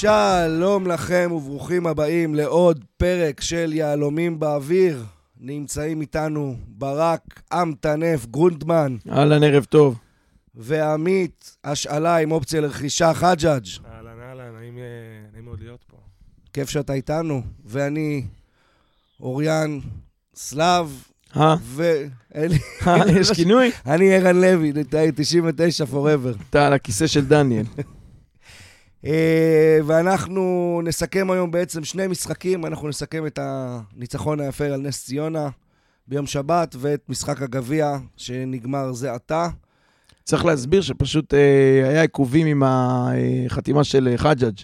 שלום לכם וברוכים הבאים לעוד פרק של יהלומים באוויר. נמצאים איתנו ברק המטנף גרונדמן אהלן, ערב טוב. ועמית השאלה עם אופציה לרכישה חג'אג'. אהלן, אהלן, נעים אה, נעים מאוד להיות פה. כיף שאתה איתנו. ואני אוריאן סלאב אה? ואלי... אה, יש כינוי? אני ערן לוי, 99 forever. אתה על הכיסא של דניאל. אה, ואנחנו נסכם היום בעצם שני משחקים, אנחנו נסכם את הניצחון היפה על נס ציונה ביום שבת, ואת משחק הגביע שנגמר זה עתה. צריך להסביר שפשוט אה, היה עיכובים עם החתימה של אה, חג'אג'.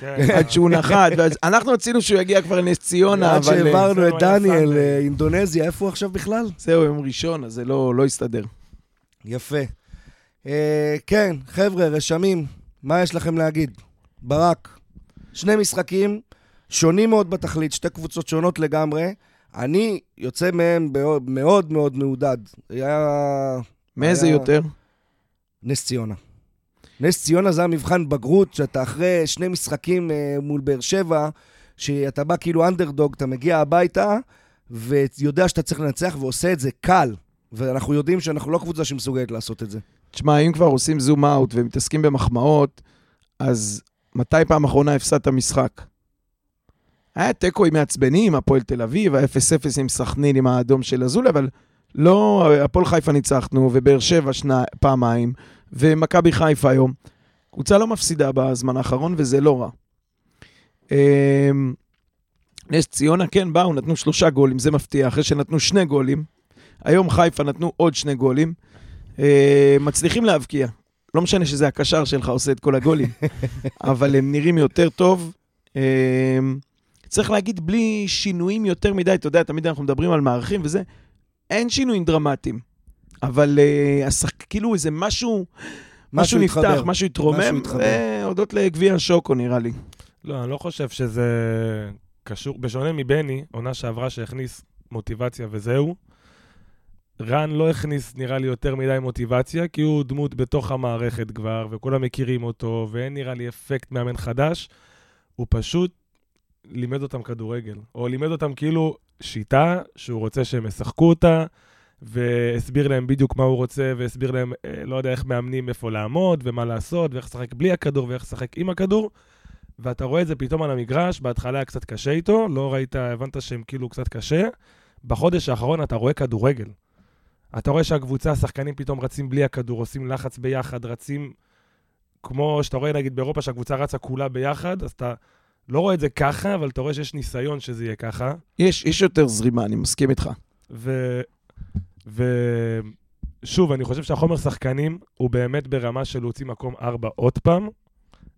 כן, עד שהוא נחת, אנחנו רצינו שהוא יגיע כבר לנס ציונה, עד אבל... אה, שהעברנו את לא דניאל. לאינדונזיה, איפה הוא עכשיו בכלל? זהו, יום ראשון, אז זה לא לא הסתדר. יפה. כן, חבר'ה, רשמים, מה יש לכם להגיד? ברק, שני משחקים שונים מאוד בתכלית, שתי קבוצות שונות לגמרי. אני יוצא מהם מאוד מאוד, מאוד מעודד. היה מאיזה היה- יותר? נס ציונה. נס ציונה זה המבחן בגרות, שאתה אחרי שני משחקים אה, מול באר שבע, שאתה בא כאילו אנדרדוג, אתה מגיע הביתה, ויודע שאתה צריך לנצח, ועושה את זה קל. ואנחנו יודעים שאנחנו לא קבוצה שמסוגלת לעשות את זה. תשמע, אם כבר עושים זום אאוט ומתעסקים במחמאות, אז מתי פעם אחרונה הפסדת משחק? היה תיקו עם מעצבנים, הפועל תל אביב, היה 0-0 עם סכנין עם האדום של אזולay, אבל לא, הפועל חיפה ניצחנו, ובאר שבע שנה, פעמיים, ומכבי חיפה היום. קבוצה לא מפסידה בזמן האחרון, וזה לא רע. אמ, נס ציונה, כן, באו, נתנו שלושה גולים, זה מפתיע, אחרי שנתנו שני גולים. היום חיפה נתנו עוד שני גולים. אה, מצליחים להבקיע. לא משנה שזה הקשר שלך עושה את כל הגולים, אבל הם נראים יותר טוב. אה, צריך להגיד, בלי שינויים יותר מדי, אתה יודע, תמיד אנחנו מדברים על מערכים וזה, אין שינויים דרמטיים. אבל אה, השחק, כאילו איזה משהו, משהו נפתח, התחבר. משהו התרומם, הודות לגביע השוקו נראה לי. לא, אני לא חושב שזה קשור, בשונה מבני, עונה שעברה שהכניס מוטיבציה וזהו, רן לא הכניס, נראה לי, יותר מדי מוטיבציה, כי הוא דמות בתוך המערכת כבר, וכולם מכירים אותו, ואין נראה לי אפקט מאמן חדש. הוא פשוט לימד אותם כדורגל, או לימד אותם כאילו שיטה שהוא רוצה שהם ישחקו אותה, והסביר להם בדיוק מה הוא רוצה, והסביר להם, אה, לא יודע איך מאמנים איפה לעמוד, ומה לעשות, ואיך לשחק בלי הכדור, ואיך לשחק עם הכדור. ואתה רואה את זה פתאום על המגרש, בהתחלה היה קצת קשה איתו, לא ראית, הבנת שהם כאילו קצת קשה. בחודש האחרון אתה רואה כדורגל. אתה רואה שהקבוצה, השחקנים פתאום רצים בלי הכדור, עושים לחץ ביחד, רצים כמו שאתה רואה נגיד באירופה שהקבוצה רצה כולה ביחד, אז אתה לא רואה את זה ככה, אבל אתה רואה שיש ניסיון שזה יהיה ככה. יש, יש יותר זרימה, אני מסכים איתך. ו... ושוב, אני חושב שהחומר שחקנים הוא באמת ברמה של להוציא מקום 4 עוד פעם,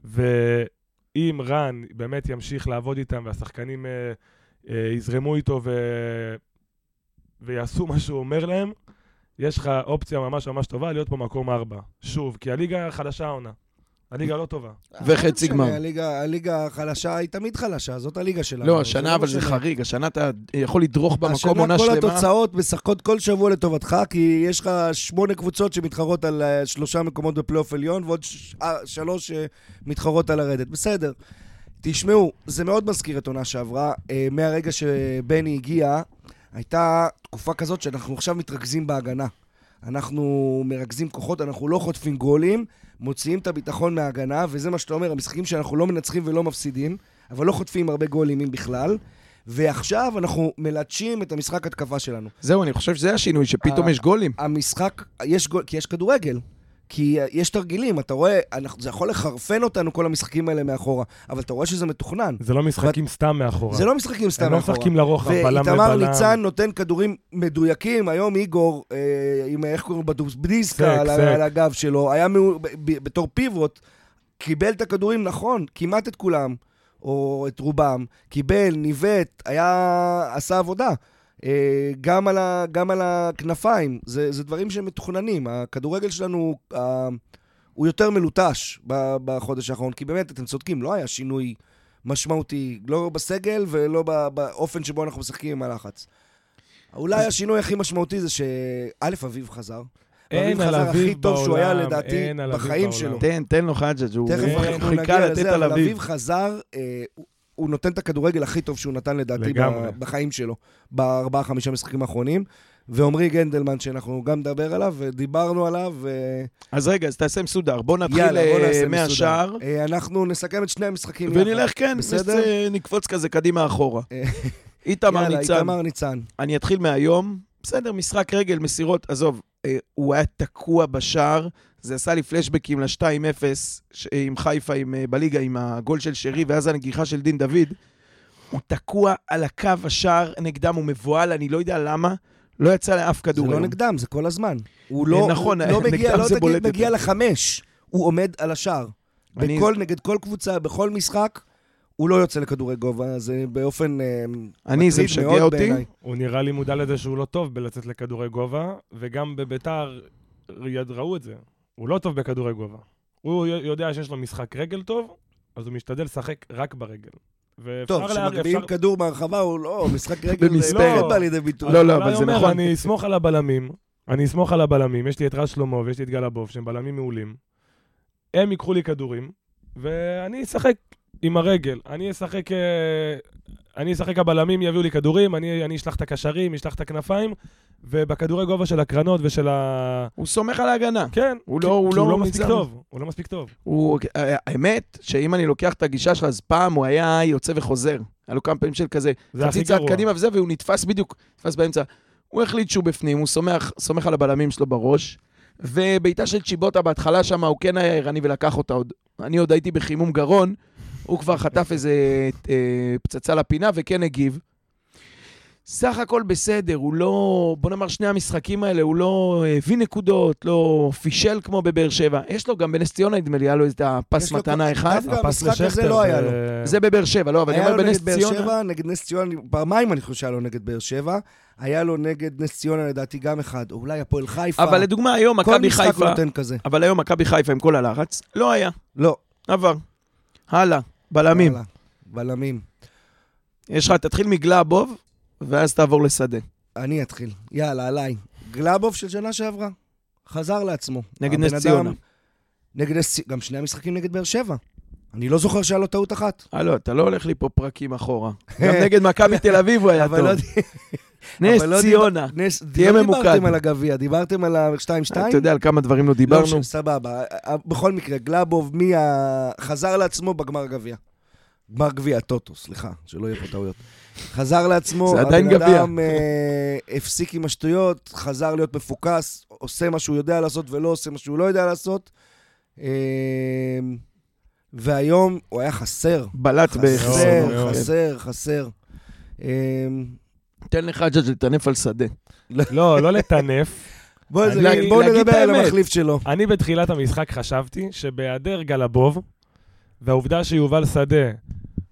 ואם רן באמת ימשיך לעבוד איתם והשחקנים אה, אה, יזרמו איתו ו... ויעשו מה שהוא אומר להם, יש לך אופציה ממש ממש טובה להיות פה מקום 4. שוב, כי הליגה חדשה העונה. הליגה לא טובה. וחצי לא משנה, גמר. הליגה, הליגה החלשה היא תמיד חלשה, זאת הליגה שלנו. לא, השנה אבל זה. חריג, השנה אתה יכול לדרוך במקום השנה עונה כל שלמה. התוצאות משחקות כל שבוע לטובתך, כי יש לך שמונה קבוצות שמתחרות על אה, שלושה מקומות בפלייאוף עליון, ועוד ש- אה, שלוש שמתחרות על לרדת. בסדר. תשמעו, זה מאוד מזכיר את עונה שעברה. אה, מהרגע שבני הגיע, הייתה תקופה כזאת שאנחנו עכשיו מתרכזים בהגנה. אנחנו מרכזים כוחות, אנחנו לא חוטפים גולים, מוציאים את הביטחון מההגנה, וזה מה שאתה אומר, המשחקים שאנחנו לא מנצחים ולא מפסידים, אבל לא חוטפים הרבה גולים אם בכלל. ועכשיו אנחנו מלטשים את המשחק התקפה שלנו. זהו, אני חושב שזה השינוי, שפתאום יש גולים. המשחק, יש גול, כי יש כדורגל. כי אה, יש תרגילים, אתה רואה, אנחנו, זה יכול לחרפן אותנו כל המשחקים האלה מאחורה, אבל אתה רואה שזה מתוכנן. זה לא משחקים סתם מאחורה. זה לא משחקים סתם הם לא מאחורה. משחקים לרוחב, בלם ואיתמר לבלם. ניצן נותן כדורים מדויקים, היום איגור, אה, עם איך קוראים לו? בדיסקה סק, על. על הגב שלו, היה מאו, ב, ב, בתור פיבוט, קיבל את הכדורים נכון, כמעט את כולם, או את רובם, קיבל, ניווט, היה, עשה עבודה. אה, גם על, ה, גם על הכנפיים, זה, זה דברים שמתוכננים. הכדורגל שלנו אה, הוא יותר מלוטש בחודש האחרון, כי באמת, אתם צודקים, לא היה שינוי משמעותי, לא בסגל ולא באופן שבו אנחנו משחקים עם הלחץ. אולי השינוי הכי משמעותי זה שא', אביב חזר, אין על הכי אביב טוב שהוא היה בעולם, לדעתי בחיים בעולם. שלו. תן, תן לו חג'ג', הוא חיכה לתת על אבל אביב. אביב חזר, אה, הוא- נותן את הכדורגל הכי טוב שהוא נתן לדעתי לגמרי. בחיים שלו, בארבעה, חמישה משחקים האחרונים. ועמרי גנדלמן, שאנחנו גם נדבר עליו, ודיברנו עליו, ו... אז רגע, אז תעשה מסודר. בוא נתחיל יאללה, בוא אה, נעשה מהשער, מסודר. אה, אנחנו נסכם את שני המשחקים. ונלך, כן, בסדר? אה, נקפוץ כזה קדימה אחורה. אה, איתמר יאללה, ניצן, איתמר ניצן. אני אתחיל מהיום. בסדר, משחק רגל, מסירות, עזוב, אה, הוא היה תקוע בשער, זה עשה לי פלשבקים ל-2-0 ש- עם חיפה עם, אה, בליגה, עם הגול של שרי, ואז הנגיחה של דין דוד. הוא תקוע על הקו השער נגדם, הוא מבוהל, אני לא יודע למה, לא יצא לאף זה כדור לא היום. נגדם, זה כל הזמן. הוא לא, נכון, הוא לא מגיע, נגדם לא זה תגיד, בולט מגיע. לחמש. הוא עומד על השער. אני- בכל, נגד כל קבוצה, בכל משחק, הוא לא יוצא לכדורי גובה, זה באופן אה, אני, זה מטריד משגע מאוד אותי. בעיניי. הוא נראה לי מודע לזה שהוא לא טוב בלצאת לכדורי גובה, וגם בביתר ראו את זה. הוא לא טוב בכדורי גובה. הוא יודע שיש לו משחק רגל טוב, אז הוא משתדל לשחק רק ברגל. טוב, כשמגביהים כדור מהרחבה, הוא לא, משחק רגל זה במספרת. לא בא לידי ביטוי. לא, לא, אבל זה נכון. אני אסמוך על הבלמים, אני אסמוך על הבלמים, יש לי את רז שלמה ויש לי את גל הבוב, שהם בלמים מעולים. הם ייקחו לי כדורים, ואני אשחק עם הרגל. אני אשחק... אה, אני אשחק הבלמים, יביאו לי כדורים, אני, אני אשלח את הקשרים, אשלח את הכנפיים, ובכדורי גובה של הקרנות ושל ה... הוא סומך על ההגנה. כן, הוא כי- לא- הוא לא הוא לא מספיק. טוב. הוא לא מספיק טוב. הוא, האמת, שאם אני לוקח את הגישה שלך, אז פעם הוא היה יוצא וחוזר. היה לו כמה פעמים של כזה, חצי צעד. קדימה וזה, והוא נתפס בדיוק, נתפס באמצע. הוא החליט שהוא בפנים, הוא סומך, סומך על הבלמים שלו בראש, ובעיטה של צ'יבוטה בהתחלה שם, הוא כן היה ערני ולקח אותה עוד. אני עוד הייתי בחימום גרון, הוא כבר חטף איזה אה, פצצה לפינה וכן הגיב. סך הכל בסדר, הוא לא, בוא נאמר שני המשחקים האלה, הוא לא הביא נקודות, לא פישל כמו בבאר שבע. יש לו גם בנס ציונה, נדמה לי, היה לו את הפס לו מתנה כל- אחד. דווקא הפס המשחק הזה לא היה לו. זה בבאר שבע, לא, אבל אני היה אומר לו בנס נגד באר ציונה. שבע, נגד נס ציונה, פעמיים אני חושב שהיה לו נגד באר שבע. היה לו נגד נס ציונה לדעתי גם אחד, או אולי הפועל חיפה. אבל לדוגמה, היום כל מכבי משחק הוא חיפה, נותן כזה. אבל היום מכבי חיפה עם כל הלחץ, לא היה, לא. עבר. הלאה, בלמים. יאללה, בלמים. יש לך, תתחיל מגלאבוב, ואז תעבור לשדה. אני אתחיל. יאללה, עליי. גלאבוב של שנה שעברה. חזר לעצמו. נגד נס ציונה. נגד נס ציונה. גם שני המשחקים נגד באר שבע. אני לא זוכר שהיה לו טעות אחת. אה, לא, אתה לא הולך לי פה פרקים אחורה. גם נגד מכבי תל אביב הוא היה אבל טוב. לא- נס לא ציונה. תהיה לא ממוקד. דיברתם על הגביע, דיברתם על ה-2-2? אתה יודע על כמה דברים לא לא, דיברנו? ש- סבבה. בכל מקרה, גלאבוב מי. חזר לעצמו בגמר גביע. גמר גביע, טוטו, סליחה, שלא יהיה פה טעויות. חזר לעצמו, זה עדיין הבן גביע. אדם אה, הפסיק עם השטויות, חזר להיות מפוקס, עושה מה שהוא יודע לעשות ולא עושה מה שהוא לא יודע לעשות. אה, והיום הוא היה חסר. בלט חסר, מאוד. חסר, חסר. אה, תן לחג'ג' לטנף על שדה. לא, לא לטנף. בוא אני- זה- בוא להגיד נדבר את על. המחליף שלו. אני בתחילת המשחק חשבתי שבהיעדר גלבוב, והעובדה שיובל שדה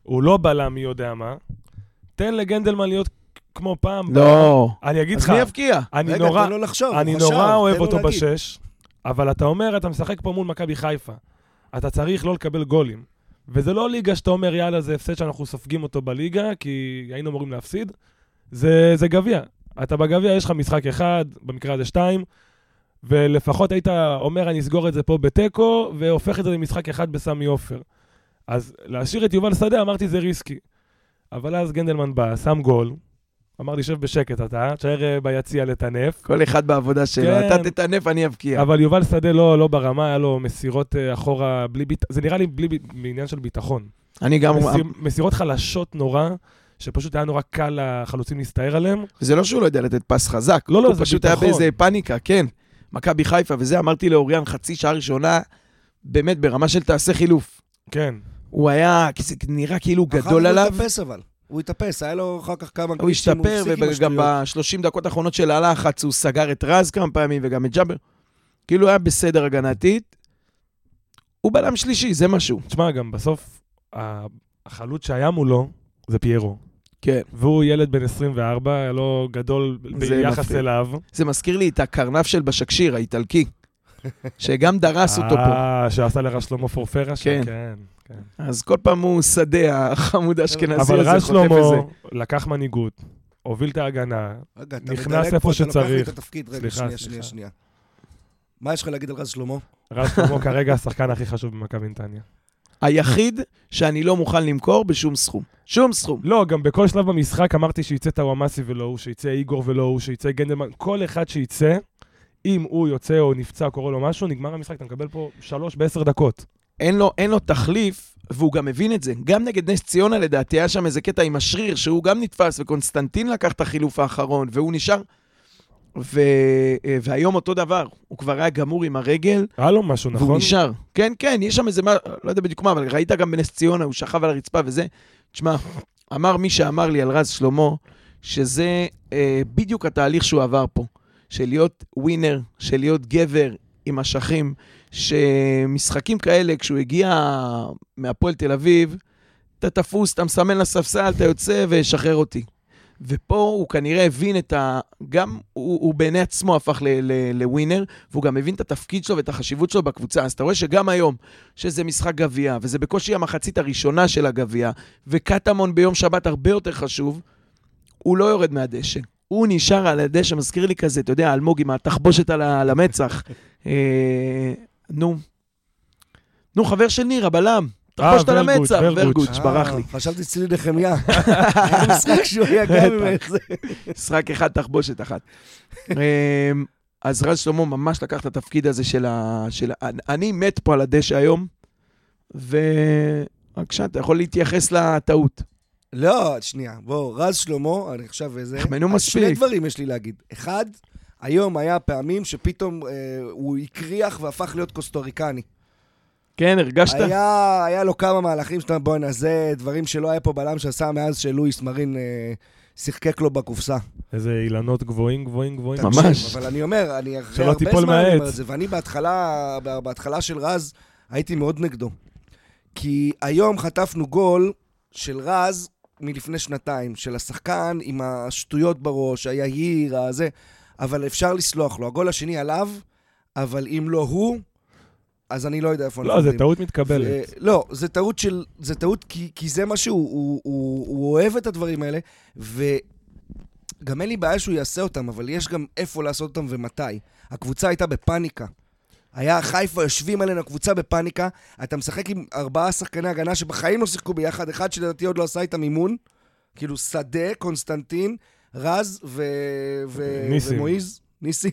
הוא לא בלם מי יודע מה, תן לגנדלמן להיות כמו פעם. לא. אני אגיד אז לך, מי יבקיע? אני רגע, נורא, תן לו לחשוב, אני חשב, נורא אוהב אותו להגיד. בשש, אבל אתה אומר, אתה משחק פה מול מכבי חיפה. אתה צריך לא לקבל גולים. וזה לא ליגה שאתה אומר, יאללה, זה הפסד שאנחנו סופגים אותו בליגה, כי היינו אמורים להפסיד. זה, זה גביע. אתה בגביע, יש לך משחק אחד, במקרה הזה שתיים, ולפחות היית אומר, אני אסגור את זה פה בתיקו, והופך את זה למשחק אחד בסמי עופר. אז להשאיר את יובל שדה, אמרתי, זה ריסקי. אבל אז גנדלמן בא, שם גול, אמר לי, שב בשקט אתה, תשאר אה, ביציע לטנף. כל אחד בעבודה שלו. כן. אתה תטנף, אני אבקיע. אבל יובל שדה לא, לא ברמה, היה לו מסירות אה, אחורה בלי ביטחון, זה נראה לי בלי מעניין של ביטחון. אני גם... מסיר, מסירות חלשות נורא, שפשוט היה נורא קל לחלוצים להסתער עליהם. זה לא שהוא לא יודע לתת פס חזק. לא, לא, הוא פשוט היה ביטחון. באיזה פאניקה, כן. מכבי חיפה וזה, אמרתי לאוריאן, חצי שעה ראשונה, באמת ברמה של תעשה חילוף. כן. הוא היה, זה נראה כאילו הוא אחר גדול כך עליו. הוא התאפס אבל. הוא התאפס, היה לו אחר כך כמה הוא השתפר, וגם השטויות. ב-30 דקות האחרונות של הלחץ הוא סגר את רז כמה פעמים וגם את ג'אבר. כאילו היה בסדר הגנתית. הוא בלם שלישי, זה משהו. תשמע, גם בסוף, החלוץ שהיה מולו זה פיירו. כן. והוא ילד בן 24, היה לו גדול ביחס מפחיד. אליו. זה מזכיר לי את הקרנף של בשקשיר, האיטלקי. שגם דרס אותו פה. אה, שעשה לרז שלמה פורפרה שם, כן. כן. כן. אז כל פעם הוא שדה, החמוד האשכנזי אבל הזה רז חוטף שלמה איזה. לקח מנהיגות, הוביל את ההגנה, נכנס מדלג איפה פה, אתה לוקח לי שצריך. את התפקיד. רגע, סליחה, שנייה, סליחה. שנייה, שנייה. מה יש לך להגיד על רז שלמה? רז שלמה כרגע השחקן הכי חשוב במכבי נתניה. היחיד שאני לא מוכן למכור בשום סכום. שום סכום. לא, גם בכל שלב במשחק אמרתי שיצא טוואמאסי ולא הוא, שיצא איגור ולא הוא, שיצא גנדלמן, כל אחד שיצא, אם הוא יוצא או נפצע או קורה לו משהו, נגמר המשחק, אתה מקבל פה שלוש בעשר דקות. אין לו, אין לו תחליף, והוא גם מבין את זה. גם נגד נס ציונה לדעתי היה שם איזה קטע עם השריר, שהוא גם נתפס, וקונסטנטין לקח את החילוף האחרון, והוא נשאר. ו... והיום אותו דבר, הוא כבר היה גמור עם הרגל, היה לו משהו, נכון? והוא נשאר. כן, כן, יש שם איזה, מה, לא יודע בדיוק מה, אבל ראית גם בנס ציונה, הוא שכב על הרצפה וזה. תשמע, אמר מי שאמר לי על רז שלמה, שזה אה, בדיוק התהליך שהוא עבר פה. של להיות ווינר, של להיות גבר עם אשכים, שמשחקים כאלה, כשהוא הגיע מהפועל תל אביב, אתה תפוס, אתה מסמן לספסל, אתה יוצא ושחרר אותי. ופה הוא כנראה הבין את ה... גם הוא, הוא בעיני עצמו הפך לווינר, והוא גם הבין את התפקיד שלו ואת החשיבות שלו בקבוצה. אז אתה רואה שגם היום, שזה משחק גביע, וזה בקושי המחצית הראשונה של הגביע, וקטמון ביום שבת הרבה יותר חשוב, הוא לא יורד מהדשא. הוא נשאר על הדשא, מזכיר לי כזה, אתה יודע, אלמוג עם התחבושת על, על המצח. אה, נו. נו, חבר של ניר, הבלם. תחבושת על ורגוץ', המצח. ורגוץ'. ורגוץ', ברח לי. אה, חשבתי צילי נחמיה. היה משחק שהוא היה גם עם איזה... משחק אחד, תחבושת אחת. אמ, אז רז שלמה ממש לקח את התפקיד הזה של ה... של. אני מת פה על הדשא היום, ובבקשה, אתה יכול להתייחס לטעות. לא, שנייה, בוא, רז שלמה, אני עכשיו איזה... החמאנו אז מספיק. שני דברים יש לי להגיד. אחד, היום היה פעמים שפתאום אה, הוא הקריח והפך להיות קוסטוריקני. כן, הרגשת? היה, היה לו כמה מהלכים שאתה, בואנה, זה דברים שלא היה פה בלם שעשה מאז שלואיס מרין אה, שיחקק לו בקופסה. איזה אילנות גבוהים, גבוהים, גבוהים. ממש. אבל אני אומר, אני אחרי שלא הרבה תיפול זמן אני אומר. את זה, ואני בהתחלה, בהתחלה של רז, הייתי מאוד נגדו. כי היום חטפנו גול של רז מלפני שנתיים, של השחקן עם השטויות בראש, היהיר, הזה, אבל אפשר לסלוח לו. הגול השני עליו, אבל אם לא הוא, אז אני לא יודע איפה אנחנו לא, עומדים. טעות מתקבלת. לא, זה טעות של... זה טעות כי, כי זה מה שהוא... הוא, הוא, הוא אוהב את הדברים האלה, וגם אין לי בעיה שהוא יעשה אותם, אבל יש גם איפה לעשות אותם ומתי. הקבוצה הייתה בפאניקה. היה חיפה יושבים עלינו, הקבוצה בפאניקה, אתה משחק עם ארבעה שחקני הגנה שבחיים לא שיחקו ביחד, אחד שלדעתי עוד לא עשה איתם אימון, כאילו שדה, קונסטנטין, רז ו... ו... ניסים. ומועיז, ניסים.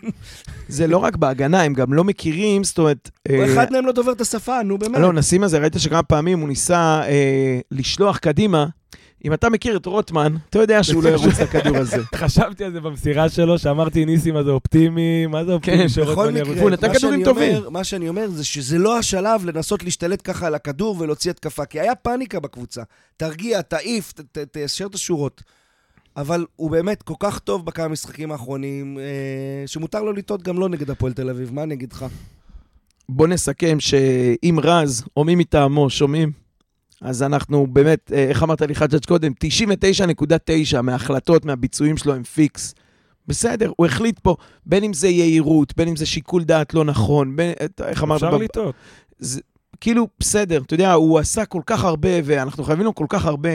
זה לא רק בהגנה, הם גם לא מכירים, זאת אומרת... אה, אחד מהם לא דובר את השפה, נו באמת. לא, נשים הזה, ראית שכמה פעמים הוא ניסה אה, לשלוח קדימה. אם אתה מכיר את רוטמן, אתה יודע שהוא לא ירוץ לכדור הזה. חשבתי על זה במסירה שלו, שאמרתי ניסים הזה אופטימי, מה זה אופטימי? כן, שרוטמן ירוץ? הוא נתן מה כדורים שאני טובים. אומר- מה שאני אומר זה שזה לא השלב לנסות להשתלט ככה על הכדור ולהוציא התקפה, כי היה פאניקה בקבוצה. תרגיע, תעיף, תיישר את השורות. אבל הוא באמת כל כך טוב בכמה משחקים האחרונים, אה, שמותר לו לטעות גם לא נגד הפועל תל אביב, מה אני אגיד לך? בוא נסכם שאם רז או מי מטעמו שומעים, אז אנחנו באמת, אה, איך אמרת לי חג'ג' קודם, 99.9 מההחלטות, מהביצועים שלו הם פיקס. בסדר, הוא החליט פה, בין אם זה יהירות, בין אם זה שיקול דעת לא נכון, בין, אתה- איך אמרת? אפשר לטעות. כאילו, בסדר, אתה יודע, הוא עשה כל כך הרבה, ואנחנו חייבים לו כל כך הרבה.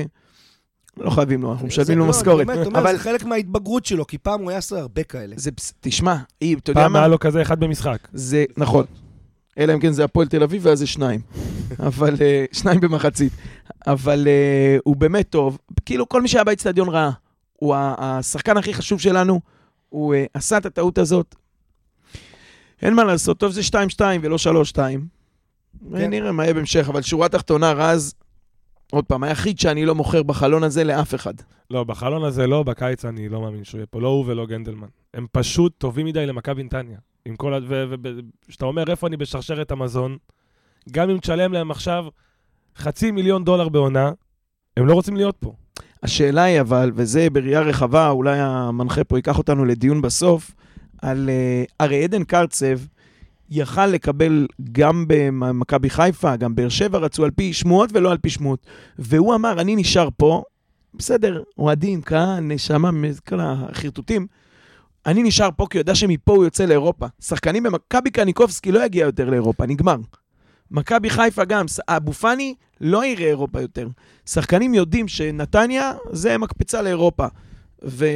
לא חייבים לו, אנחנו משלמים זה- לו לא, משכורת. אבל זה חלק מההתבגרות שלו, כי פעם הוא היה עושה הרבה כאלה. תשמע, אי, אתה יודע פעם מה? היה לו כזה אחד במשחק. זה, נכון. אלא אם כן זה הפועל תל אביב, ואז זה שניים. אבל, אה, שניים במחצית. אבל אה, הוא באמת טוב. כאילו, כל מי שהיה באצטדיון ראה. הוא השחקן הכי חשוב שלנו, הוא אה, עשה את הטעות הזאת. אין מה לעשות, טוב זה 2-2 ולא 3-2. כן. נראה מה יהיה בהמשך, אבל שורה תחתונה, רז, עוד פעם, היחיד שאני לא מוכר בחלון הזה לאף אחד. לא, בחלון הזה לא, בקיץ אני לא מאמין שהוא יהיה פה. לא הוא ולא גנדלמן. הם פשוט טובים מדי למכבי נתניה. עם כל ה... וכשאתה אומר איפה אני בשרשרת המזון, גם אם תשלם להם עכשיו חצי מיליון דולר בעונה, הם לא רוצים להיות פה. השאלה היא אבל, וזה בראייה רחבה, אולי המנחה פה ייקח אותנו לדיון בסוף, על... אה, הרי עדן קרצב יכל לקבל גם במכבי חיפה, גם באר שבע רצו על פי שמועות ולא על פי שמועות. והוא אמר, אני נשאר פה, בסדר, אוהדים, קהל, נשמה, כל החרטוטים. אני נשאר פה כי הוא יודע שמפה הוא יוצא לאירופה. שחקנים במכבי קניקובסקי לא יגיע יותר לאירופה, נגמר. מכבי חיפה גם, אבו פאני לא יראה אירופה יותר. שחקנים יודעים שנתניה זה מקפצה לאירופה. ו...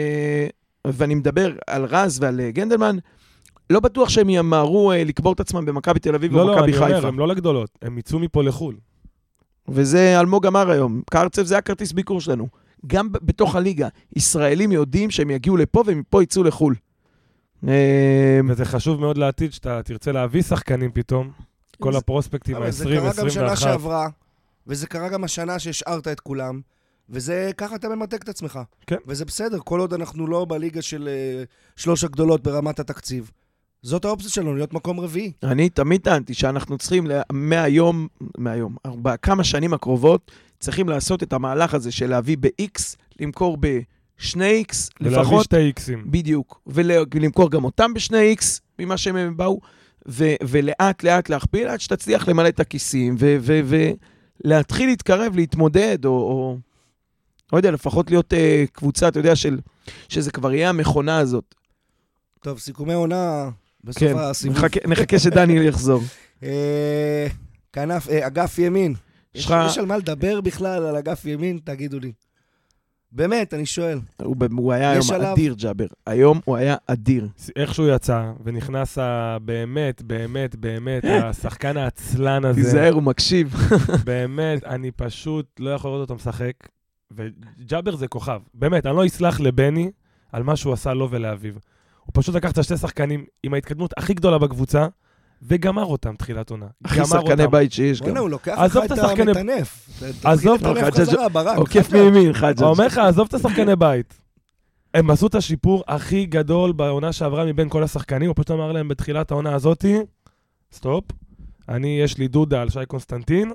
ואני מדבר על רז ועל אה, גנדלמן, לא בטוח שהם ימהרו אה, לקבור את עצמם במכבי תל אביב לא, או לא, מכבי אני אומר, חיפה. הם לא לגדולות, הם יצאו מפה לחו"ל. וזה אלמוג אמר היום, קרצב זה הכרטיס ביקור שלנו. גם בתוך הליגה, ישראלים יודעים שהם יגיעו לפה ומפה יצאו לחו"ל. אה, וזה חשוב מאוד לעתיד, שאתה תרצה להביא שחקנים פתאום. כל זה- הפרוספקטים אבל זה ה-20, קרה גם שנה 21. שעברה, וזה קרה גם השנה שהשארת את כולם, וזה, ככה אתה ממתק את עצמך. כן. וזה בסדר, כל עוד אנחנו לא בליגה של אה, שלוש הגדולות ברמת התקציב. זאת האופציה שלנו, להיות מקום רביעי. אני תמיד טענתי שאנחנו צריכים, מהיום, מהיום, בכמה שנים הקרובות, צריכים לעשות את המהלך הזה של להביא ב-X, למכור ב-2X, ולהביא לפחות, שתי איקסים. בדיוק, ולמכור גם אותם ב-2X, ממה שהם באו, ו- ולאט לאט להכפיל, עד שתצליח למלא את הכיסים, ולהתחיל להתקרב, להתמודד, או, או לא יודע, לפחות להיות uh, קבוצה, אתה יודע, של, שזה כבר יהיה המכונה הזאת. טוב, סיכומי עונה בסוף כן, הסיבוב. נחכה, נחכה שדניאל יחזור. אה, כנף, אה, אגף ימין. יש לך- יש על מה לדבר בכלל על אגף ימין? תגידו לי. באמת, אני שואל. הוא, הוא היה היום עליו- אדיר, ג'אבר. היום הוא היה אדיר. איך שהוא יצא, ונכנס ה- באמת, באמת, באמת, השחקן העצלן הזה. תיזהר, הוא מקשיב. באמת, אני פשוט לא יכול לראות אותו משחק. וג'אבר זה כוכב. באמת, אני לא אסלח לבני על מה שהוא עשה לו ולאביב. הוא פשוט לקח את השתי שחקנים עם ההתקדמות הכי גדולה בקבוצה, וגמר אותם תחילת עונה. הכי גמר שחקני. בית שיש גם. הוא לוקח לך עזוב את את השחקני- המטנף. עזוב, חזרה, ברק. עוקף. מימין, חג'ג'. הוא אומר לך, עזוב את השחקני בית. הם עשו את השיפור הכי גדול בעונה שעברה מבין כל השחקנים, הוא פשוט אמר להם בתחילת העונה הזאתי, stop, אני, יש לי דודה על שי קונסטנטין,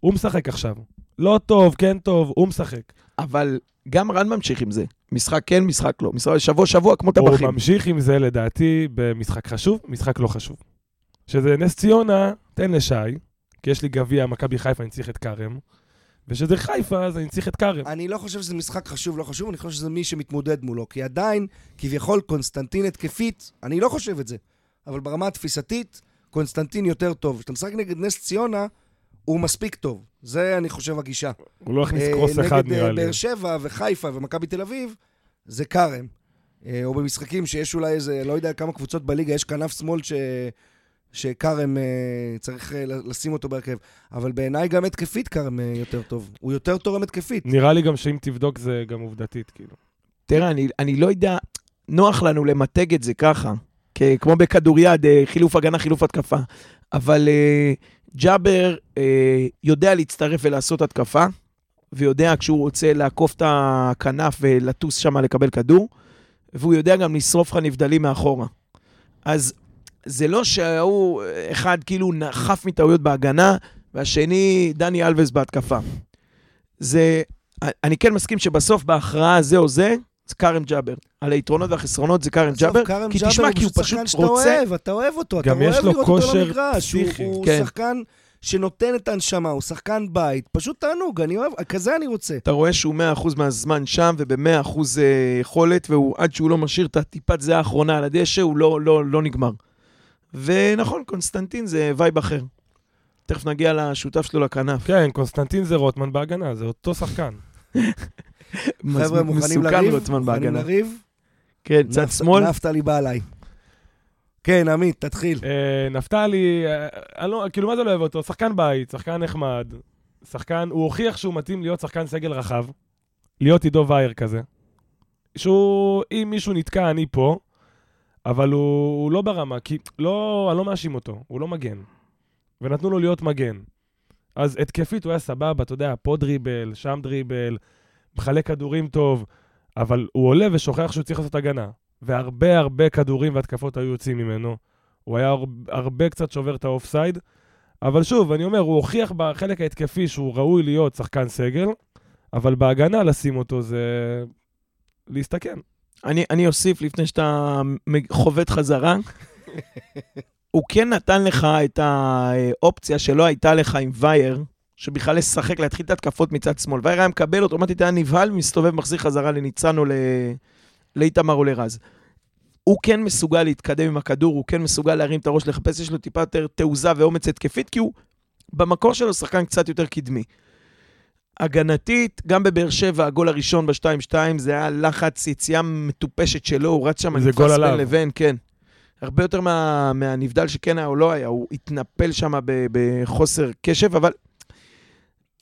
הוא משחק עכשיו. לא טוב, כן טוב, הוא משחק. אבל גם רן ממשיך עם זה. משחק כן, משחק לא. משחק שבוע שבוע כמו הוא טבחים. ממשיך עם זה, לדעתי, במשחק חשוב, משחק לא חשוב. שזה נס ציונה, תן לשי, כי יש לי גביע, מכבי חיפה, אני צריך את כרם, ושזה חיפה, אז אני צריך את כרם. אני לא חושב שזה משחק חשוב, לא חשוב, אני חושב שזה מי שמתמודד מולו. כי עדיין, כביכול, קונסטנטין התקפית, אני לא חושב את זה. אבל ברמה התפיסתית, קונסטנטין יותר טוב. כשאתה משחק נגד נס ציונה, הוא מספיק טוב. זה, אני חושב, הגישה. הוא לא הכניס אה, קרוס אחד, נגד נראה אה, לי. באר שבע וחיפה ומכבי תל אביב, זה כרם. אה, או במשחקים שיש אולי איזה, לא יודע כמה קבוצות בליגה, יש כנף שמאל ש... שכרם אה, צריך אה, לשים אותו בהרכב. אבל בעיניי גם התקפית כרם אה, יותר טוב. הוא יותר תורם התקפית. נראה לי גם שאם תבדוק זה גם עובדתית, כאילו. תראה, אני, אני לא יודע, נוח לנו למתג את זה ככה, כמו בכדוריד, חילוף הגנה, חילוף התקפה. אבל אה, ג'אבר אה, יודע להצטרף ולעשות התקפה, ויודע כשהוא רוצה לעקוף את הכנף ולטוס שם לקבל כדור, והוא יודע גם לשרוף לך נבדלים מאחורה. אז זה לא שההוא, אה, אחד כאילו חף מטעויות בהגנה, והשני דני אלווס בהתקפה. זה, אני כן מסכים שבסוף בהכרעה זה או זה, זה כרם ג'אבר. על היתרונות והחסרונות זה כרם ג'אבר, כי ג'אבר תשמע, הוא כי הוא שחקן פשוט שאתה רוצה... אוהב, אתה אוהב אותו, אתה אוהב לראות אותו על המגרש. הוא- פסיכי. הוא כן. שחקן שנותן את הנשמה, הוא שחקן בית. פשוט תענוג, אני אוהב, כזה אני רוצה. אתה רואה שהוא 100% מהזמן שם, וב-100% אה, יכולת, ועד שהוא לא משאיר את הטיפת זה האחרונה על הדשא, הוא לא, לא, לא נגמר. ונכון, קונסטנטין זה vibe אחר. תכף נגיע לשותף שלו לכנף. כן, קונסטנטין זה רוטמן בהגנה, זה אותו שחקן. חבר'ה, מוכנים מסוכן לריב? רוטמן מוכנים בהגנה. לריב? כן, צד שמאל. נפתלי בא עליי. כן, עמית, תתחיל. אה, נפתלי, אה, אני לא, כאילו, מה זה לא אוהב אותו? שחקן בית, שחקן נחמד, שחקן, הוא הוכיח שהוא מתאים להיות שחקן סגל רחב, להיות עידו וייר כזה. שהוא, אם מישהו נתקע, אני פה, אבל הוא, הוא לא ברמה, כי לא, אני לא מאשים אותו, הוא לא מגן. ונתנו לו להיות מגן. אז התקפית הוא היה סבבה, אתה יודע, פה דריבל, שם דריבל, מחלק כדורים טוב, אבל הוא עולה ושוכח שהוא צריך לעשות הגנה. והרבה הרבה כדורים והתקפות היו יוצאים ממנו. הוא היה הרבה, הרבה קצת שובר את האופסייד. אבל שוב, אני אומר, הוא הוכיח בחלק ההתקפי שהוא ראוי להיות שחקן סגל, אבל בהגנה לשים אותו זה להסתכן. אני, אני אוסיף לפני שאתה חובט חזרה. הוא כן נתן לך את האופציה שלא הייתה לך עם וייר, שבכלל לשחק, להתחיל את ההתקפות מצד שמאל. וייר היה מקבל, אוטומטית היה נבהל, מסתובב, מחזיר חזרה לניצן או לאיתמר או לרז. הוא כן מסוגל להתקדם עם הכדור, הוא כן מסוגל להרים את הראש, לחפש, יש לו טיפה יותר תעוזה ואומץ התקפית, כי הוא במקור שלו שחקן קצת יותר קדמי. הגנתית, גם בבאר שבע, הגול הראשון ב-2-2, זה היה לחץ, יציאה מטופשת שלו, הוא רץ שם, זה גול בין עליו. לבין, כן. הרבה יותר מה, מהנבדל שכן היה או לא היה, הוא התנפל שם בחוסר קשב, אבל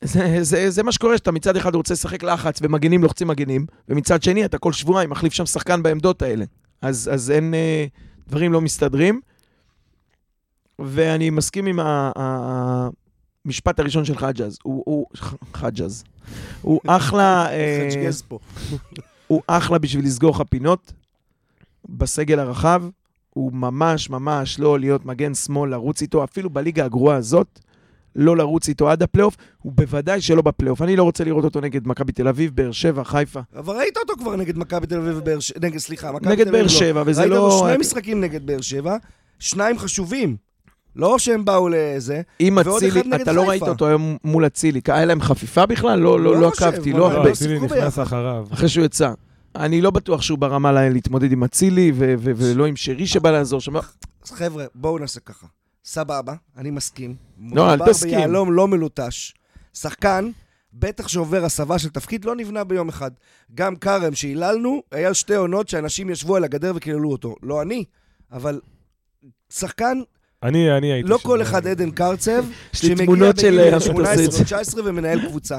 זה, זה, זה מה שקורה, שאתה מצד אחד רוצה לשחק לחץ ומגנים לוחצים מגנים, ומצד שני אתה כל שבועיים מחליף שם שחקן בעמדות האלה. אז, אז אין, אה, דברים לא מסתדרים. ואני מסכים עם ה- ה- המשפט הראשון של חג'אז. הוא, חג'אז. הוא אחלה, אה, חג'גז פה. הוא אחלה בשביל לסגור לך פינות בסגל הרחב. הוא ממש ממש לא להיות מגן שמאל, לרוץ איתו, אפילו בליגה הגרועה הזאת, לא לרוץ איתו עד הפלייאוף, הוא בוודאי שלא בפלייאוף. אני לא רוצה לראות אותו נגד מכבי תל אביב, באר שבע, חיפה. אבל ראית אותו כבר נגד מכבי תל אביב ובאר שבע, נגד, סליחה, מכבי נגד תל באר אביב לא. שבע, וזה ראית לא... אותו שני משחקים נגד באר שבע, שניים חשובים. לא שהם באו לזה. אם ועוד אצילי, אחד נגד אתה לא. ראית אותו היום מול אצילי, היה להם חפיפה בכלל? לא, לא, לא לא עקבתי, לא הרבה. לא, אצילי נכנס. אחריו. אחרי שהוא יצא. אני לא בטוח שהוא ברמה לה- להתמודד עם אצילי, ו- ו- ולא עם שרי שבא לעזור שם. חבר'ה, בואו נעשה ככה. סבבה, אני מסכים. לא, אל מדובר תסכים. ביהלום לא מלוטש. שחקן, בטח שעובר הסבה של תפקיד, לא נבנה ביום אחד. גם כרם שהיללנו, היה שתי עונות שאנשים ישבו על הגדר וקיללו אותו. לא אני, אבל שחקן, אני, אני הייתי לא שם. כל אחד עדן קרצב, שמגיע בגיל איך אתה עושה את זה. 18 ומנהל קבוצה.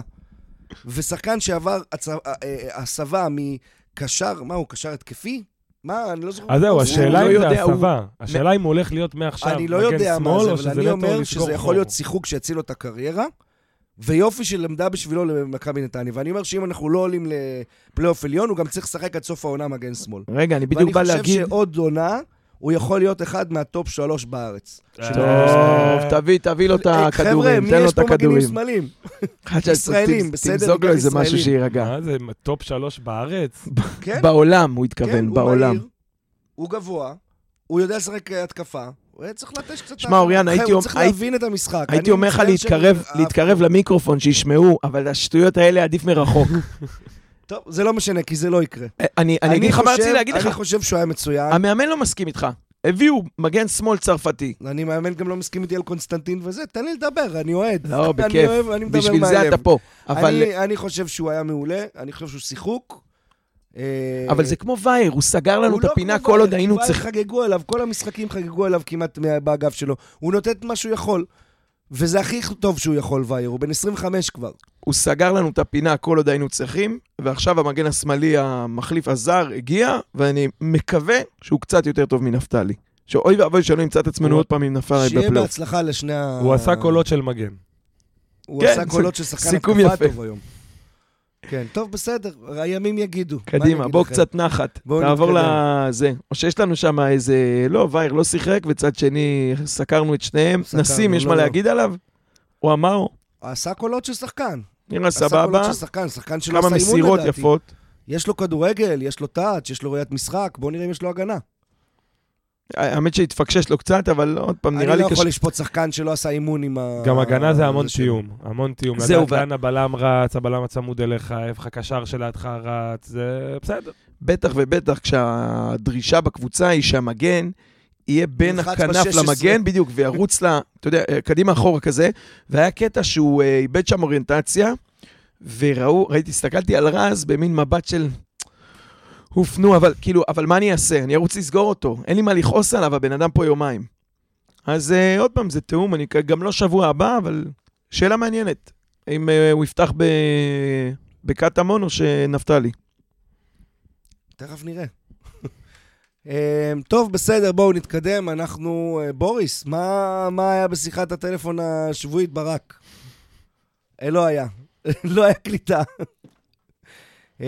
ושחקן שעבר אה, אה, הסבה מקשר, מה הוא, קשר התקפי? מה, אני לא זוכר. אז זהו, השאלה לא אם זה הסבה. השאלה אם הוא הולך להיות מעכשיו אני לא מגן יודע מה שמאל, זה, או אבל שזה אני נטו אומר לסגור שזה יכול חור. להיות שיחוק שיציל לו את הקריירה, ויופי של עמדה בשבילו למכבי נתניה. ואני אומר שאם אנחנו לא עולים לפלייאוף עליון, הוא גם צריך לשחק עד סוף העונה מגן שמאל. רגע, אני בדיוק בא ואני להגיד... חושב שעוד עונה, הוא יכול להיות אחד מהטופ שלוש בארץ. אה, טוב, תביא, תביא לו את אה, הכדורים, חבר'ה, מי תן לו יש את פה מגנים הכדורים. שמאליים? חג'ה, ישראלים, ת- בסדר? תמזוג לו איזה משהו ישראלים. שיירגע. מה זה, טופ שלוש בארץ? כן, בעולם, הוא כן, התכוון, בעולם. הוא גבוה, הוא יודע לשחק אה, התקפה. הוא היה צריך לתת קצת... שמע, אוריאן, הייתי הוא אומר- צריך להבין את המשחק. הייתי אני אומר לך להתקרב, להתקרב למיקרופון, שישמעו, אבל השטויות האלה עדיף מרחוק. טוב, זה לא משנה, כי זה לא יקרה. אני אני אגיד לך מה רציתי חושב- להגיד לך. אני חושב שהוא היה מצוין. המאמן לא מסכים איתך. הביאו מגן שמאל צרפתי. אני מאמן גם לא מסכים איתי על קונסטנטין וזה, תן לי לדבר, אני אוהד. לא, אני בכיף. אוהב, אני מדבר בשביל זה מהלב. אתה פה. אבל אני, אני חושב שהוא היה מעולה, אני חושב שהוא שיחוק. אה, אבל זה כמו וייר, הוא סגר לנו הוא את לא הפינה כל עוד וייר, היינו וייר צריכים... חגגו עליו, כל המשחקים חגגו עליו כמעט באגף שלו. הוא נותן מה שהוא יכול. וזה הכי טוב שהוא יכול, וייר, הוא בן 25 כבר. הוא סגר לנו את הפינה כל עוד היינו צריכים, ועכשיו המגן השמאלי המחליף הזר הגיע, ואני מקווה שהוא קצת יותר טוב מנפתלי. שאוי ואבוי שלא נמצא את עצמנו הוא- עוד פעם עם נפתלי שיהיה בפלייאוף. בהצלחה לשני ה... הוא עשה קולות של מגן. הוא כן, עשה קולות של שחקן התקפה יפה. טוב היום. כן, טוב, בסדר, הימים יגידו. קדימה, בואו? קצת נחת. בואו נתקדם. לזה. או שיש לנו שם איזה... לא, וייר לא שיחק, וצד שני סקרנו את שניהם. נסים, יש לא, מה לא. להגיד עליו? הוא אמר, עשה קולות של שחקן. נראה עשה סבבה. קולות של שחקן, שחקן שלא כמה עשה אימון מסירות לדעתי. יפות. יש לו כדורגל, יש לו טאץ', יש לו ראיית משחק, בואו נראה אם יש לו הגנה. האמת שהתפקשש לו קצת, אבל עוד פעם, נראה אני לי לא קשה. יכול לשפוט שחקן שלא עשה אימון עם ה... גם הגנה זה המון. תיאום, המון תיאום. זהו, לדעת ו- לאן הבלם רץ, הבלם הצמוד אליך, איפה הקשר שלידך רץ, זה בסדר. בטח ובטח כשהדרישה בקבוצה היא שהמגן יהיה בין הכנף ב-16. למגן, בדיוק, וירוץ לה, אתה יודע, קדימה אחורה כזה, והיה קטע שהוא אה, איבד שם אוריינטציה, וראו, ראיתי, הסתכלתי על רז במין מבט של... הופנו, אבל כאילו, אבל מה אני אעשה? אני ארוץ לסגור אותו, אין לי מה לכעוס עליו, הבן אדם פה יומיים. אז אה, עוד פעם, זה תיאום, אני גם לא שבוע הבא, אבל שאלה מעניינת. אם אה, הוא יפתח ב... בקטמון או שנפתלי. תכף נראה. אמ, טוב, בסדר, בואו נתקדם. אנחנו... אה, בוריס, מה, מה היה בשיחת הטלפון השבועית ברק? לא היה. לא היה קליטה. אמ,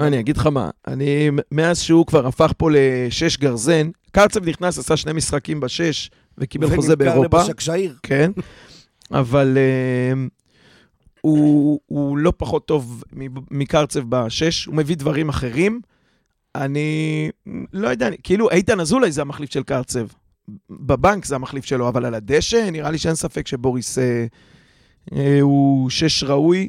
אני אגיד לך מה, אני, מאז שהוא כבר הפך פה לשש גרזן, קרצב נכנס, עשה שני משחקים בשש, וקיבל חוזה ונמכר באירופה. לבשקשאיר. כן, אבל uh, הוא, הוא לא פחות טוב מקרצב בשש, הוא מביא דברים אחרים. אני לא יודע, כאילו איתן אזולאי זה המחליף של קרצב. בבנק זה המחליף שלו, אבל על הדשא נראה לי שאין ספק שבוריס אה, אה, הוא שש ראוי.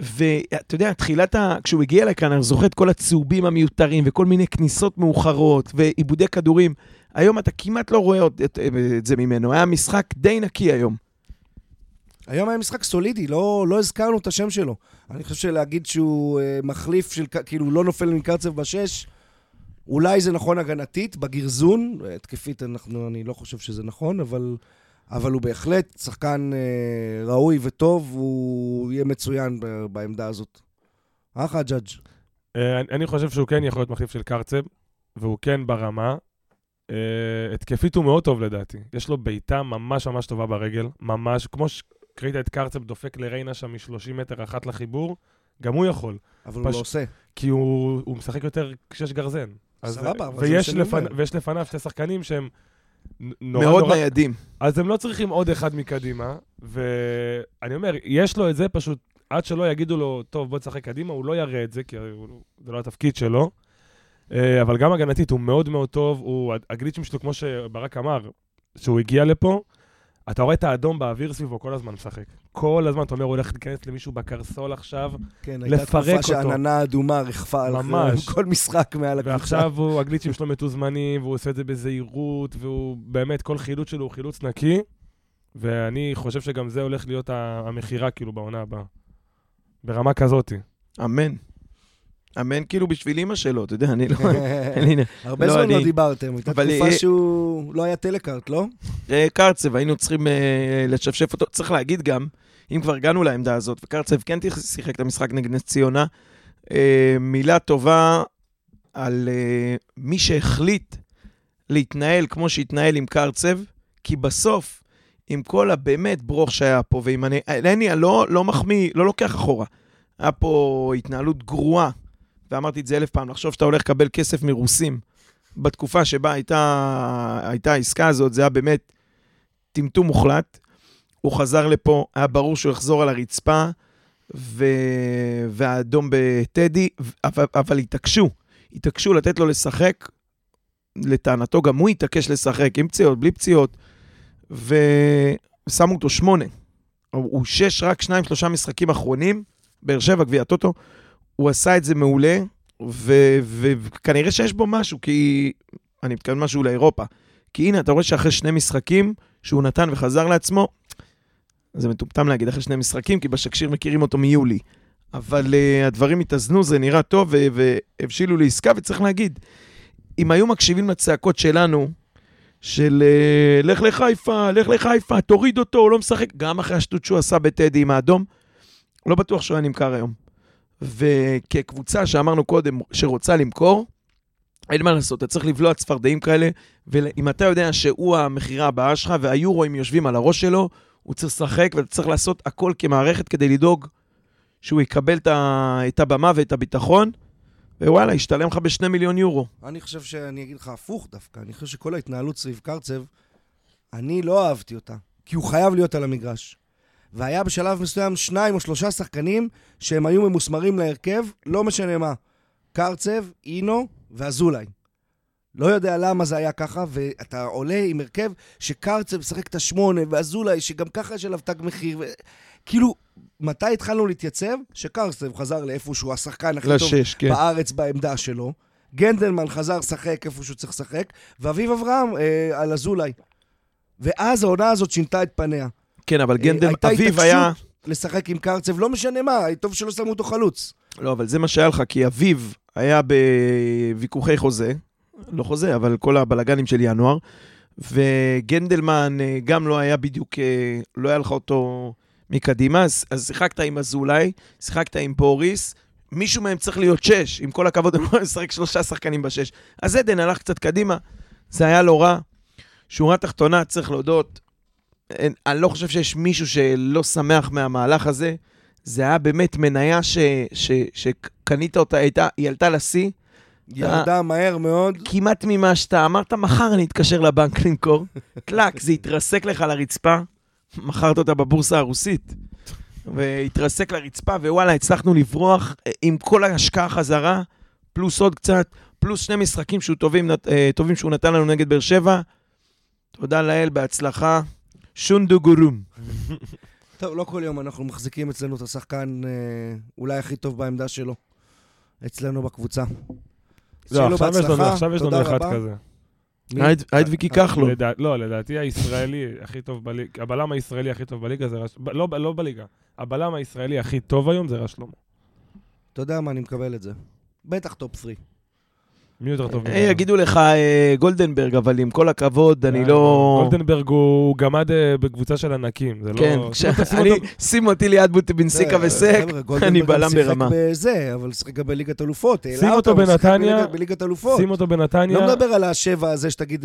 ואתה יודע, תחילת ה... כשהוא הגיע לכאן, אני זוכר את כל הצהובים המיותרים וכל מיני כניסות מאוחרות ועיבודי כדורים. היום אתה כמעט לא רואה עוד את, את זה ממנו. היה משחק די נקי היום. היום היה משחק סולידי, לא, לא הזכרנו את השם שלו. אני חושב שלהגיד שהוא אה, מחליף של, כאילו, לא נופל מקרצב בשש, אולי זה נכון הגנתית, בגרזון, התקפית אנחנו, אני לא חושב שזה נכון, אבל, אבל הוא בהחלט שחקן אה, ראוי וטוב, הוא יהיה מצוין ב- בעמדה הזאת. אה, חג'אג'? אה, אני- חושב שהוא כן יכול להיות מחליף של קרצב, והוא כן ברמה. אה, התקפית הוא מאוד טוב לדעתי. יש לו בעיטה ממש ממש טובה ברגל, ממש, כמו שראית את קרצב דופק לריינה שם מ-30 מטר אחת לחיבור, גם הוא יכול, אבל הוא פש- לא עושה. כי הוא, הוא משחק יותר כשיש גרזן. סבבה, אבל זה מה שאני. אומר. ויש לפניו שתי שחקנים שהם נורא מאוד נורא... ניידים. אז הם לא צריכים עוד אחד מקדימה, ואני אומר, יש לו את זה פשוט, עד שלא יגידו לו, טוב, בוא תשחק קדימה, הוא לא יראה את זה, כי הוא- זה לא התפקיד שלו. אה, אבל גם הגנתית הוא מאוד מאוד טוב, הוא, הגליצ'ים שלו, כמו שברק אמר, שהוא הגיע לפה, אתה רואה את האדום באוויר סביבו כל הזמן משחק. כל הזמן, אתה אומר, הוא הולך להיכנס למישהו בקרסול עכשיו, כן, הייתה לפרק תקופה אותו. שעננה אדומה ריחפה על. כל משחק מעל הקבוצה. ועכשיו הוא, הגליצ'ים שלו מתוזמנים, והוא עושה את זה בזהירות, והוא באמת, כל חילוץ שלו הוא חילוץ נקי, ואני חושב שגם זה הולך להיות המכירה, כאילו, בעונה הבאה. ברמה כזאתי. אמן. אמן כאילו בשביל אימא שלו, אתה יודע, אני לא... הרבה לא, זמן לא דיברתם, הייתה אבל תקופה אה, שהוא לא היה טלקארט, לא? אה, קרצב, היינו צריכים אה, לשפשף אותו. צריך להגיד גם, אם כבר הגענו לעמדה הזאת, וקרצב כן שיחק את המשחק נגד נס ציונה, אה, מילה טובה על אה, מי שהחליט להתנהל כמו שהתנהל עם קרצב, כי בסוף, עם כל הבאמת ברוך שהיה פה, ועם אני... אני לא, לא מחמיא, לא לוקח אחורה. היה פה התנהלות גרועה, ואמרתי את זה אלף פעם, לחשוב שאתה הולך לקבל כסף מרוסים בתקופה שבה הייתה, הייתה העסקה הזאת, זה היה באמת טמטום מוחלט. הוא חזר לפה, היה ברור שהוא יחזור על הרצפה, ו... והאדום בטדי, אבל, אבל התעקשו, התעקשו לתת לו לשחק. לטענתו גם הוא התעקש לשחק, עם פציעות, בלי פציעות, ושמו אותו שמונה. הוא שש, רק שניים, שלושה משחקים אחרונים, באר שבע, גביע הטוטו, הוא עשה את זה מעולה, וכנראה שיש בו משהו, כי... אני מתכוון משהו לאירופה. כי הנה, אתה רואה שאחרי שני משחקים שהוא נתן וחזר לעצמו, זה מטומטם להגיד אחרי שני משחקים, כי בשקשיר מכירים אותו מיולי. אבל uh, הדברים התאזנו, זה נראה טוב, והבשילו לעסקה, וצריך להגיד, אם היו מקשיבים לצעקות שלנו, של uh, לך לחיפה, לך לחיפה, תוריד אותו, הוא לא משחק, גם אחרי השטות שהוא עשה בטדי עם האדום, לא בטוח שהוא היה נמכר היום. וכקבוצה שאמרנו קודם, שרוצה למכור, אין מה לעשות, אתה צריך לבלוע צפרדעים כאלה, ואם אתה יודע שהוא המכירה הבאה שלך, והיורואים יושבים על הראש שלו, הוא צריך לשחק, ואתה צריך לעשות הכל כמערכת כדי לדאוג שהוא יקבל את הבמה ואת הביטחון, ווואלה, ישתלם לך בשני מיליון יורו. אני חושב שאני אגיד לך הפוך דווקא. אני חושב שכל ההתנהלות סביב קרצב, אני לא אהבתי אותה. כי הוא חייב להיות על המגרש. והיה בשלב מסוים שניים או שלושה שחקנים שהם היו ממוסמרים להרכב, לא משנה מה. קרצב, אינו ואזולאי. לא יודע למה זה היה ככה, ואתה עולה עם הרכב שקרצב משחק את השמונה, ואזולאי, שגם ככה יש עליו תג מחיר. ו... כאילו, מתי התחלנו להתייצב? שקרצב חזר לאיפה שהוא השחקן הכי טוב לשש, כן. בארץ בעמדה שלו. גנדלמן חזר לשחק איפה שהוא צריך לשחק, ואביב אברהם אה, על אזולאי. ואז העונה הזאת שינתה את פניה. כן, אבל גנדל, אה, הייתה אביב התעקשות היה... לשחק עם קרצב, לא משנה מה, טוב שלא שמו אותו חלוץ. לא, אבל זה מה שהיה לך, כי אביב היה בוויכוחי חוזה, לא חוזה, אבל כל הבלגנים של ינואר, וגנדלמן אה, גם לא היה בדיוק, אה, לא היה לך אותו מקדימה, אז, אז שיחקת עם אזולאי, שיחקת עם בוריס, מישהו מהם צריך להיות שש, עם כל הכבוד, הם יכולים לשחק שלושה שחקנים בשש. אז עדן הלך קצת קדימה, זה היה לא רע. שורה תחתונה, צריך להודות, אין, אני לא חושב שיש מישהו שלא שמח מהמהלך הזה. זה היה באמת מניה ש, ש, שקנית אותה, הייתה, היא עלתה לשיא, ירדה מהר מאוד. כמעט ממה שאתה אמרת, מחר אני אתקשר לבנק למכור. טלאק, זה התרסק לך לרצפה, מכרת אותה בבורסה הרוסית. והתרסק לרצפה, ווואלה, הצלחנו לברוח אה, עם כל ההשקעה חזרה, פלוס עוד קצת, פלוס שני משחקים שהוא טובים, אה, טובים שהוא נתן לנו נגד באר שבע. תודה לאל, בהצלחה. שונדו גורום. טוב, לא כל יום אנחנו מחזיקים אצלנו את השחקן אה, אולי הכי טוב בעמדה שלו. אצלנו בקבוצה. לא, עכשיו יש לנו- בהצלחה, עכשיו יש לנו תודה אחד. כזה. מי? הייד הייד ויקי כחלון. לא, לדעתי הישראלי הכי טוב בליגה, הבלם הישראלי הכי טוב בליגה זה רש... לא, לא בליגה, הבלם הישראלי הכי טוב היום זה רש שלמה. אתה יודע מה, אני מקבל את זה. בטח טופ 3. מי יותר טוב אה, ממנו? יגידו לך אה, גולדנברג, אבל עם כל הכבוד, אני לא... גולדנברג הוא גמד אה, בקבוצה של ענקים, זה לא... כן, כשאני, שים אותי ליד בוטבינסיקה זה- וסק, גולדנברג אני גם בלם שיחק ברמה. בזה, אבל שיחק גם בליגת אלופות. שים אותו שיחק בנתניה, בליגת- אלופות. שים אותו בנתניה, לא מדבר על השבע הזה שתגיד,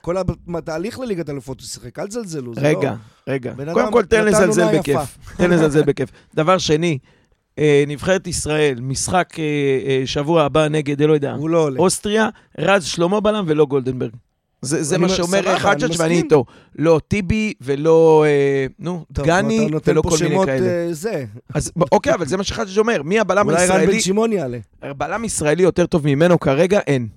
כל התהליך לליגת אלופות הוא שיחק, אל תזלזלו. זה רגע, לא- רגע. בן קודם כל, תן לזלזל בכיף. תן לזלזל בכיף. דבר שני, נבחרת ישראל, משחק אה, אה, שבוע הבא נגד, לא יודע, הוא לא עולה. אוסטריה, רז שלמה בלם ולא גולדנברג. זה, זה מה אומר, שאומר חג'ג' אני ואני. איתו. לא טיבי ולא, אה, נו, טוב, דגני אתה נותן ולא פה כל מיני שמות, כאלה. אה, זה. אז ב- אוקיי, אבל זה מה שחג'ג' אומר. מי הבלם אולי רן בן הישראלי? שמעון יעלה. בלם ישראלי יותר טוב ממנו כרגע? אין.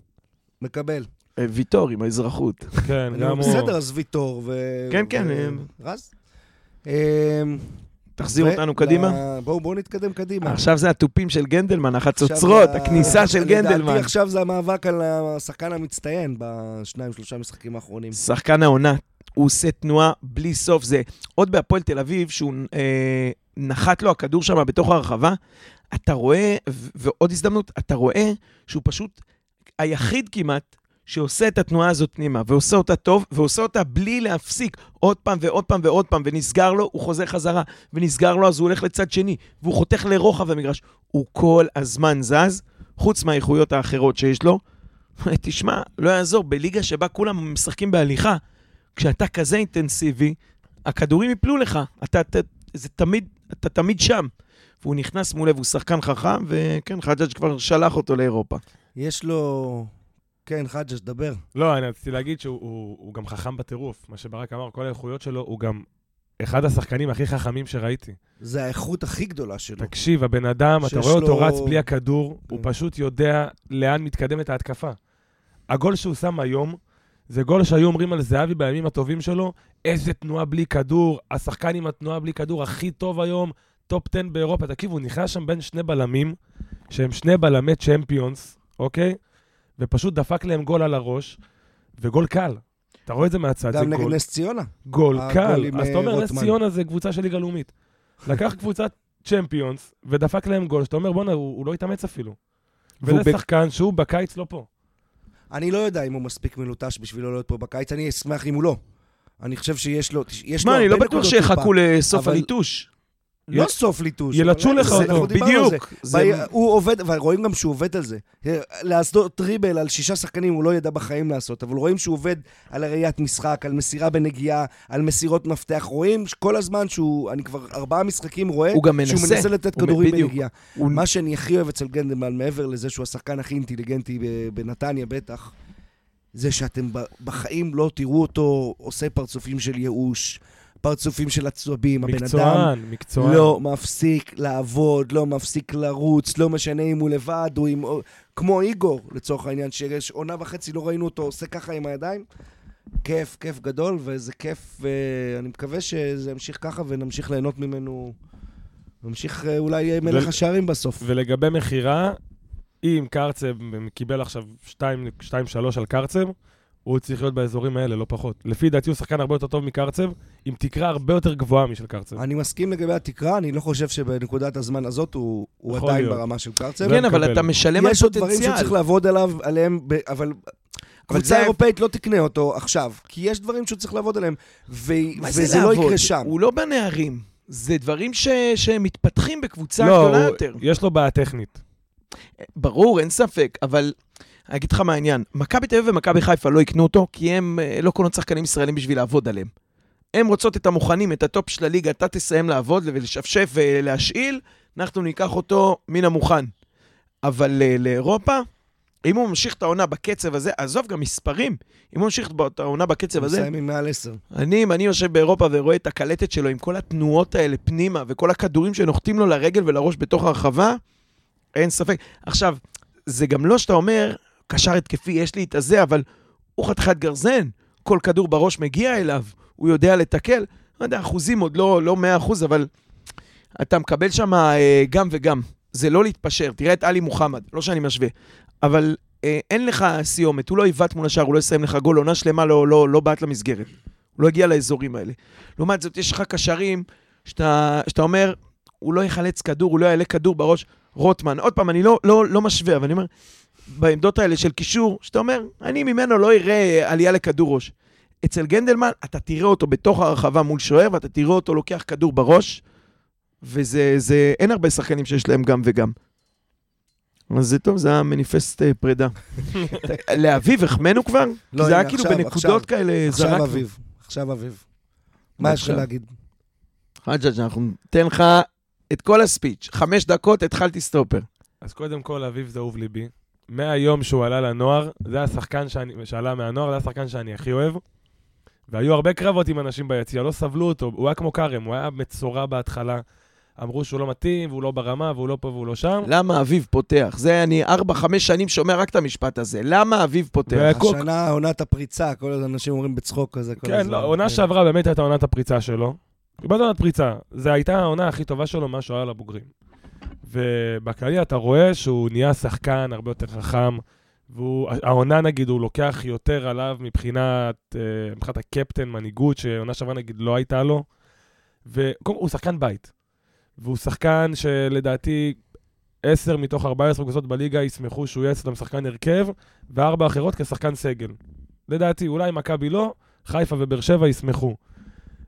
מקבל. אה, ויטור עם האזרחות. כן, גם הוא... בסדר, אז ויטור ו... כן, כן, אה, רז. תחזיר אותנו קדימה. בואו בואו נתקדם קדימה. עכשיו זה התופים של גנדלמן, החצוצרות, הכניסה של גנדלמן. לדעתי עכשיו זה המאבק על השחקן המצטיין בשניים, שלושה משחקים האחרונים. שחקן העונה, הוא עושה תנועה בלי סוף. זה עוד בהפועל תל אביב, שהוא אה, נחת לו הכדור שם בתוך הרחבה, אתה רואה, ועוד הזדמנות, אתה רואה שהוא פשוט היחיד כמעט שעושה את התנועה הזאת פנימה, ועושה אותה טוב, ועושה אותה בלי להפסיק עוד פעם ועוד פעם ועוד פעם, ונסגר לו, הוא חוזר חזרה, ונסגר לו, אז הוא הולך לצד שני, והוא חותך לרוחב המגרש. הוא כל הזמן זז, חוץ מהאיכויות האחרות שיש לו. תשמע, לא יעזור, בליגה שבה כולם משחקים בהליכה, כשאתה כזה אינטנסיבי, הכדורים יפלו לך. אתה, אתה, זה תמיד, אתה תמיד שם. והוא נכנס מולה והוא שחקן חכם, וכן, חג'ג' כבר שלח אותו לאירופה. יש לו... כן, חג'ג', דבר. לא, אני רציתי להגיד שהוא הוא, הוא גם חכם בטירוף. מה שברק אמר, כל האיכויות שלו, הוא גם אחד השחקנים הכי חכמים שראיתי. זה האיכות הכי גדולה שלו. תקשיב, הבן אדם, אתה רואה אותו לו- רץ בלי הכדור, הוא כן. פשוט יודע לאן מתקדמת ההתקפה. הגול שהוא שם היום, זה גול שהיו אומרים על זהבי בימים הטובים שלו, איזה תנועה בלי כדור, השחקן עם התנועה בלי כדור הכי טוב היום, טופ 10 באירופה. תקשיב, הוא נכנס שם בין שני בלמים, שהם שני בלמי צ'מפיונס, אוקיי? ופשוט דפק להם גול על הראש, וגול קל. אתה רואה את זה מהצד, זה גם נגד גול. נס ציונה. גול קל. אז אתה אומר, אה, נס רוטמן. ציונה זה קבוצה של ליגה לאומית. לקח קבוצת צ'מפיונס ודפק להם גול, שאתה אומר, בואנה, הוא, הוא לא התאמץ אפילו. וזה שחקן שהוא בקיץ לא פה. אני לא יודע אם הוא מספיק מלוטש בשביל לא להיות פה בקיץ, אני אשמח אם הוא לא. אני חושב שיש לו... יש לו שמע, אני לא בטוח שיחכו. לסוף הליטוש. לא סוף ליטוש. ילטשו לך אותו. בדיוק. הוא עובד, ורואים גם שהוא עובד על זה. לעשות טריבל על שישה שחקנים הוא לא ידע בחיים לעשות, אבל רואים שהוא עובד על הראיית משחק, על מסירה בנגיעה, על מסירות מפתח. רואים כל הזמן שהוא, אני כבר ארבעה משחקים רואה, הוא גם שהוא מנסה. מנסה לתת כדורים. בנגיעה. מה שאני הכי אוהב אצל גנדלמן, מעבר לזה שהוא השחקן הכי אינטליגנטי בנתניה בטח, זה שאתם בחיים לא תראו אותו עושה פרצופים של ייאוש, פרצופים של עצבים. הבן אדם מקצוען, מקצוען. לא מפסיק לעבוד, לא מפסיק לרוץ, לא משנה אם הוא לבד או עם... כמו איגור, לצורך העניין, שיש עונה וחצי לא ראינו אותו עושה ככה עם הידיים. כיף, כיף גדול, וזה כיף, ואני מקווה שזה ימשיך ככה ונמשיך ליהנות ממנו. נמשיך אה, אולי יהיה מלך ול- השערים בסוף. ולגבי מכירה, אם קרצב קיבל עכשיו 2-3 על קרצב, הוא צריך להיות באזורים האלה, לא פחות. לפי דעתי הוא שחקן הרבה יותר טוב מקרצב, עם תקרה הרבה יותר גבוהה משל קרצב. אני מסכים לגבי התקרה, אני לא חושב שבנקודת הזמן הזאת הוא, הוא עדיין להיות. ברמה של קרצב. כן, אבל מקבל. אתה משלם על יש עוד דברים פוטנציאל. שצריך לעבוד עליו, עליהם, ב, אבל... קבוצה זה- אירופאית לא תקנה אותו עכשיו, כי יש דברים שהוא צריך לעבוד עליהם, ו... מה זה וזה לא לעבוד? יקרה שם. הוא לא בנערים. זה דברים ש... שמתפתחים בקבוצה לא, גדולה הוא- יותר. יש לו בעיה טכנית. ברור, אין ספק, אבל אני אגיד לך מה העניין. מכבי תל אביב ומכבי חיפה לא יקנו אותו, כי הם אה, לא קונות שחקנים ישראלים בשביל לעבוד עליהם. הם רוצות את המוכנים, את הטופ של הליגה, אתה תסיים לעבוד ולשפשף ולהשאיל, אנחנו ניקח אותו מן המוכן. אבל אה, לאירופה, אם הוא ממשיך את העונה בקצב הזה, עזוב גם מספרים, אם הוא ממשיך את העונה בקצב הוא הזה, מסיים עם מעל עשר. אני, אם אני יושב באירופה ורואה את הקלטת שלו עם כל התנועות האלה פנימה וכל הכדורים שנוחתים לו לרגל ולראש בתוך הרחבה, אין ספק. עכשיו, זה גם לא שאתה אומר, קשר התקפי, יש לי את הזה, אבל הוא חתיכת גרזן, כל כדור בראש מגיע אליו, הוא יודע לתקל. לא יודע, אחוזים עוד לא, לא 100 אחוז, אבל אתה מקבל שם אה, גם וגם. זה לא להתפשר. תראה את עלי מוחמד, לא שאני משווה, אבל אה, אין לך סיומת, הוא לא עיוות מול השער, הוא לא יסיים לך גול, עונה שלמה לא, לא, לא בעט למסגרת. הוא לא הגיע לאזורים האלה. לעומת זאת, יש לך קשרים שאתה, שאתה אומר, הוא לא יחלץ כדור, הוא לא יעלה כדור בראש. רוטמן, עוד פעם, אני לא, לא, לא משווה, אבל אני אומר, בעמדות האלה של קישור, שאתה אומר, אני ממנו לא אראה עלייה לכדור ראש. אצל גנדלמן, אתה תראה אותו בתוך הרחבה מול שוער, ואתה תראה אותו לוקח כדור בראש, וזה, זה, אין הרבה שחקנים שיש להם גם וגם. אז זה טוב, זה המניפסט אה, פרידה. לאביב החמאנו כבר? לא, כי זה היה כאילו עכשיו, בנקודות עכשיו. כאלה עכשיו זרקנו. אביב. עכשיו אביב. מה יש לך עכשיו. להגיד? חג'ג', אנחנו ניתן לך את כל הספיץ'. חמש דקות, התחלתי סטופר. אז קודם כל, אביב זה אהוב ליבי. מהיום שהוא עלה לנוער, זה השחקן שאני, שעלה מהנוער, זה השחקן שאני הכי אוהב. והיו הרבה קרבות עם אנשים ביציע, לא סבלו אותו, הוא היה כמו כרם, הוא היה מצורע בהתחלה. אמרו שהוא לא מתאים, והוא לא ברמה, והוא לא פה והוא לא שם. למה אביב פותח? זה אני ארבע, חמש שנים שומע רק את המשפט הזה. למה אביב פותח? והקוק- השנה עונת הפריצה, כל האנשים אומרים בצחוק כזה. כל כן, הזמן. לא, העונה כן. שעברה באמת הייתה עונת הפריצה שלו. באמת עונת פריצה. זו הייתה העונה הכי טובה שלו מאז שהוא היה לבוגרים. ובכללי אתה רואה שהוא נהיה שחקן הרבה יותר חכם, והעונה נגיד, הוא לוקח יותר עליו מבחינת, אה, מבחינת הקפטן, מנהיגות, שעונה שעברה נגיד לא הייתה לו. והוא שחקן בית. והוא שחקן שלדעתי 10 מתוך 14 קבוצות בליגה ישמחו שהוא יהיה אצלם שחקן הרכב, וארבע אחרות כשחקן סגל. לדעתי, אולי מכבי לא, חיפה ובאר שבע ישמחו.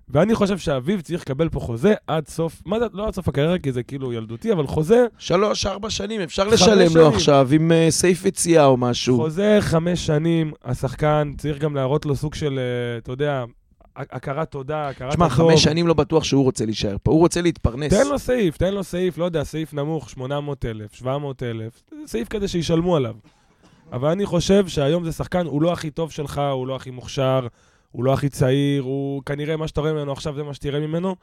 ואני חושב שאביב צריך לקבל פה חוזה עד סוף, מה זה, לא עד סוף הקריירה, כי זה כאילו ילדותי, אבל חוזה, שלוש, ארבע שנים, אפשר לשלם לו שנים. עכשיו עם אה, סעיף יציאה או משהו. חוזה חמש שנים, השחקן צריך גם להראות לו סוג של, אה, אתה יודע, הכרת תודה, הכרת שמע, הטוב. חמש שנים לא בטוח שהוא רוצה להישאר פה, הוא רוצה להתפרנס. תן לו סעיף, תן לו סעיף, לא יודע, סעיף נמוך, 800,000, 700,000, סעיף כזה שישלמו עליו. אבל אני חושב שהיום זה שחקן, הוא לא הכי טוב שלך, הוא לא הכי מוכשר, הוא לא הכי צעיר, הוא כנראה מה שאתה רואה ממנו עכשיו זה מה שתראה ממנו,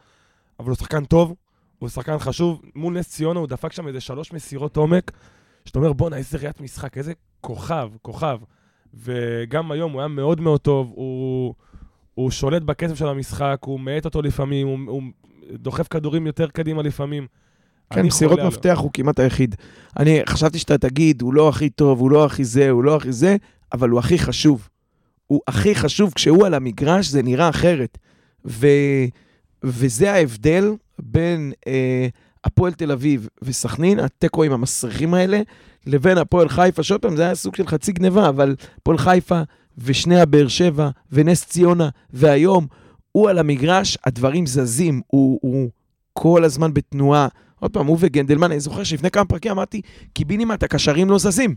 אבל הוא שחקן טוב, הוא שחקן חשוב. מול נס ציונה הוא דפק שם איזה שלוש מסירות עומק, שאתה אומר, בואנה, איזה ראיית משחק, איזה כוכב, כוכב. וגם היום הוא היה מאוד מאוד טוב, הוא, הוא שולט בקצב של המשחק, הוא מאט אותו לפעמים, הוא, הוא דוחף כדורים יותר קדימה לפעמים. כן, מסירות. מפתח הוא כמעט היחיד. אני חשבתי שאתה תגיד, הוא לא הכי טוב, הוא לא הכי זה, הוא לא הכי זה, אבל הוא הכי חשוב. הוא הכי חשוב, כשהוא על המגרש זה נראה אחרת. ו... וזה ההבדל בין אה, הפועל תל אביב וסכנין, התיקואים המסריחים האלה, לבין הפועל חיפה, שעוד פעם, זה היה סוג של חצי גניבה, אבל הפועל חיפה ושני הבאר שבע ונס ציונה, והיום הוא על המגרש, הדברים זזים, הוא, הוא כל הזמן בתנועה. עוד פעם, הוא וגנדלמן, אני זוכר שלפני כמה פרקים אמרתי, קיבינימט, הקשרים לא זזים.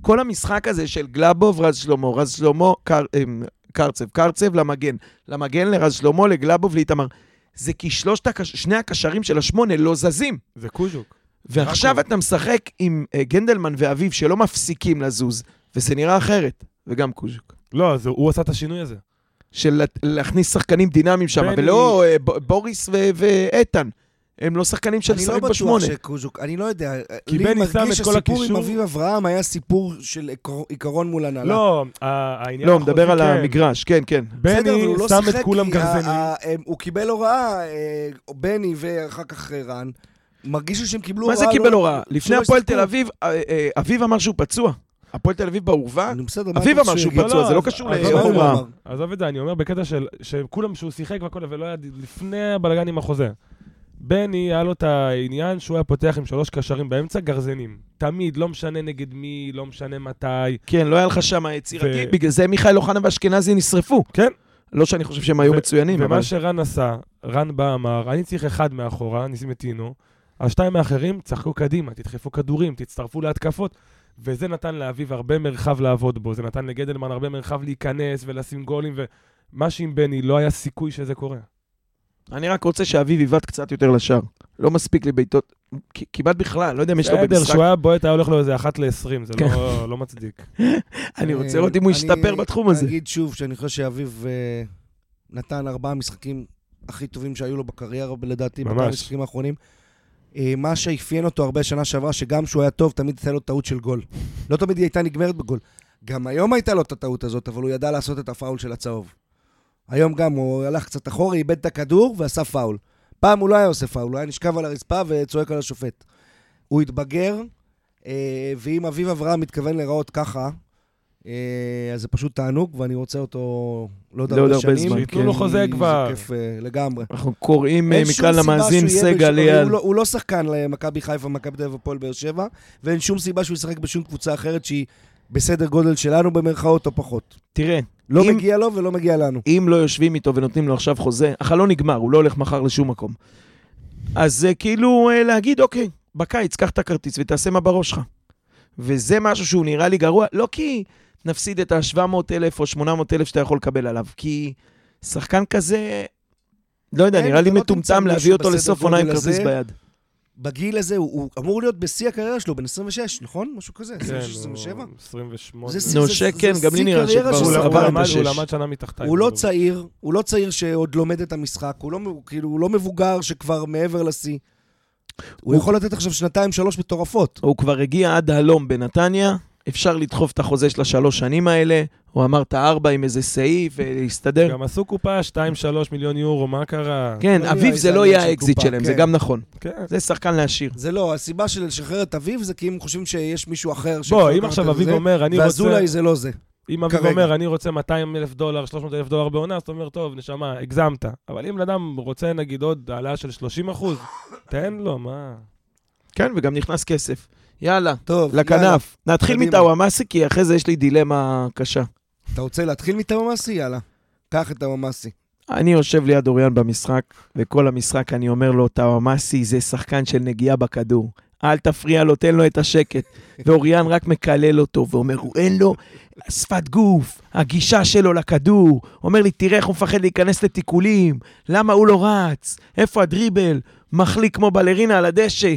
כל המשחק הזה של גלאבוב, רז שלמה, רז שלמה, קר, אמ, קרצב, קרצב למגן, למגן לרז שלמה, לגלאבוב, לאיתמר. זה כי שלושת, הקש... שני הקשרים של השמונה לא זזים. זה קוז'וק. ועכשיו. אתה משחק עם uh, גנדלמן ואביב שלא מפסיקים לזוז, וזה נראה אחרת. וגם קוז'וק. לא, זה, הוא עשה את השינוי הזה. של לה- להכניס שחקנים דינמיים שם, ולא ב- בוריס ו- ואיתן. הם לא שחקנים של אני לא לשחק בטוח בשמונה. שקוז'וק, אני לא יודע. כי לי בני שם מרגיש את כל שהסיפור עם הקישור. אביב אברהם היה סיפור של עיקר- עיקרון מול הנהלה. לא, העניין לא, מדבר על כן. המגרש, כן, כן. בני לא שם את כולם גרזנים. ה- ה- הם- הוא קיבל הוראה, אה, בני ואחר כך אה, רן, מרגיש לי שהם קיבלו מה הוראה. זה קיבל לא- הוראה? לפני הפועל. תל אביב, אה, אה, אביב אמר שהוא פצוע. הפועל תל אביב מה אביב אמר שהוא שיגיד? פצוע, לא, זה לא אז- קשור מה. אמר? עזוב את זה, אני אומר בקטע של שכולם, שהוא שיחק והכל, ולא היה לפני הבלגן עם החוזה. בני, היה לו את העניין שהוא היה פותח עם שלוש קשרים באמצע, גרזנים. תמיד, לא משנה נגד מי, לא משנה מתי. כן, לא היה לך שם יצירתי, ו- בגלל זה מיכאל אוחנה ואשכנזי נשרפו. כן. לא שאני חושב שהם היו ו- מצוינים, אבל... ומה שרן עשה, רן בא אמר, אני צריך אחד מאחורה, ניסים את טינו, השתיים האחרים, צחקו קדימה, תדחפו כדורים, תצטרפו להתקפות. וזה נתן לאביב הרבה מרחב לעבוד בו, זה נתן לגדלמן הרבה מרחב להיכנס ולשים גולים, ומה שעם בני, לא היה סיכוי שזה קורה. אני רק רוצה שאביב יבעט קצת יותר לשער. לא מספיק לי בעיטות, כמעט בכלל, לא יודע אם יש לו בסדר, במשחק. כשהוא היה בועט היה הולך לו איזה אחת ל-20, זה כן. לא- לא מצדיק. אני רוצה אה, לראות אם הוא אני ישתפר בתחום הזה. אגיד שוב שאני חושב שאביב אה, נתן ארבעה משחקים הכי טובים שהיו לו בקריירה, לדעתי. בכמה המשחקים האחרונים. אה, מה שאפיין אותו הרבה שנה שעברה, שגם כשהוא היה טוב, תמיד הייתה לו טעות של גול. לא תמיד היא הייתה נגמרת בגול. גם היום הייתה לו את הטעות הזאת, אבל הוא ידע לעשות את הפאול של הצהוב. היום גם הוא הלך קצת אחורה, איבד את הכדור ועשה פאול. פעם הוא לא היה עושה פאול, הוא היה נשכב על הרצפה וצועק על השופט. הוא התבגר, אה, ואם אביב אברהם מתכוון להיראות ככה, אה, אז זה פשוט תענוג, ואני רוצה אותו לא עוד לעוד הרבה שנים. זמן, שייתנו לו כן. חוזה כבר. זה כיף אה, לגמרי. אנחנו קוראים מכאן למאזין סגל ליאל. הוא לא- הוא לא שחקן למכבי חיפה, מכבי תל אביב הפועל באר שבע, ואין שום סיבה שהוא ישחק בשום קבוצה אחרת שהיא בסדר גודל שלנו במרכאות או פחות. תראה, לא אם- מגיע לו ולא מגיע לנו. אם לא יושבים איתו ונותנים לו עכשיו חוזה, החלון נגמר, הוא לא הולך מחר לשום מקום. אז זה כאילו אה, להגיד, אוקיי, בקיץ, קח את הכרטיס ותעשה מה בראש שלך. וזה משהו שהוא נראה לי גרוע, לא כי נפסיד את ה-700,000 או 800,000 שאתה יכול לקבל עליו, כי שחקן כזה, לא יודע, נראה לי לא מטומטם להביא אותו לסוף עונה עם כרטיס. ביד. בגיל הזה הוא, הוא אמור להיות בשיא הקריירה שלו, בן 26, נכון? משהו כזה, כן, 26, 27. הוא 28. זה נו, זה גם לי נראה שכבר הוא שלו. הוא הוא עבר את למד- הוא. למד שנה מתחתיי. הוא לא. צעיר, הוא לא צעיר שעוד לומד את המשחק, הוא לא, הוא כאילו, הוא לא מבוגר שכבר מעבר לשיא. הוא יכול לתת עכשיו שנתיים, שלוש מטורפות. הוא כבר הגיע עד הלום בנתניה, אפשר לדחוף את החוזה של השלוש שנים האלה, הוא אמר את הארבע עם איזה סעיף ולהסתדר. גם עשו קופה 2-3 מיליון יורו, מה קרה? כן, לא אביב לי זה לא יהיה האקזיט שלהם, זה כן. גם נכון. כן. זה שחקן להשאיר. זה לא, הסיבה של לשחרר את אביב זה כי הם חושבים שיש מישהו אחר בוא, אם עכשיו אביב אומר, אני רוצה... ואזולאי זה לא זה. אם אביב. אומר, אני רוצה 200 אלף דולר, 300 אלף דולר בעונה, אז אתה אומר, טוב, נשמה, הגזמת. אבל אם אדם רוצה, נגיד, עוד העלאה של 30 אחוז, תן לו, מה? כן, וגם נכנס כסף. יאללה, טוב, יאללה. לכנף. נתחיל קדימה. מטאוואמאסי, כי אחרי זה יש לי דילמה קשה. אתה רוצה להתחיל מטאוואמאסי? יאללה. קח את טאוואמאסי. אני יושב ליד אוריאן במשחק, וכל המשחק אני אומר לו, טאוואמאסי זה שחקן של נגיעה בכדור. אל תפריע לו, תן לו את השקט. ואוריאן רק מקלל אותו, ואומר, הוא אין לו שפת גוף, הגישה שלו לכדור. אומר לי, תראה איך הוא מפחד להיכנס לתיקולים, למה הוא לא רץ, איפה הדריבל, מחליק כמו בלרינה על הדשא.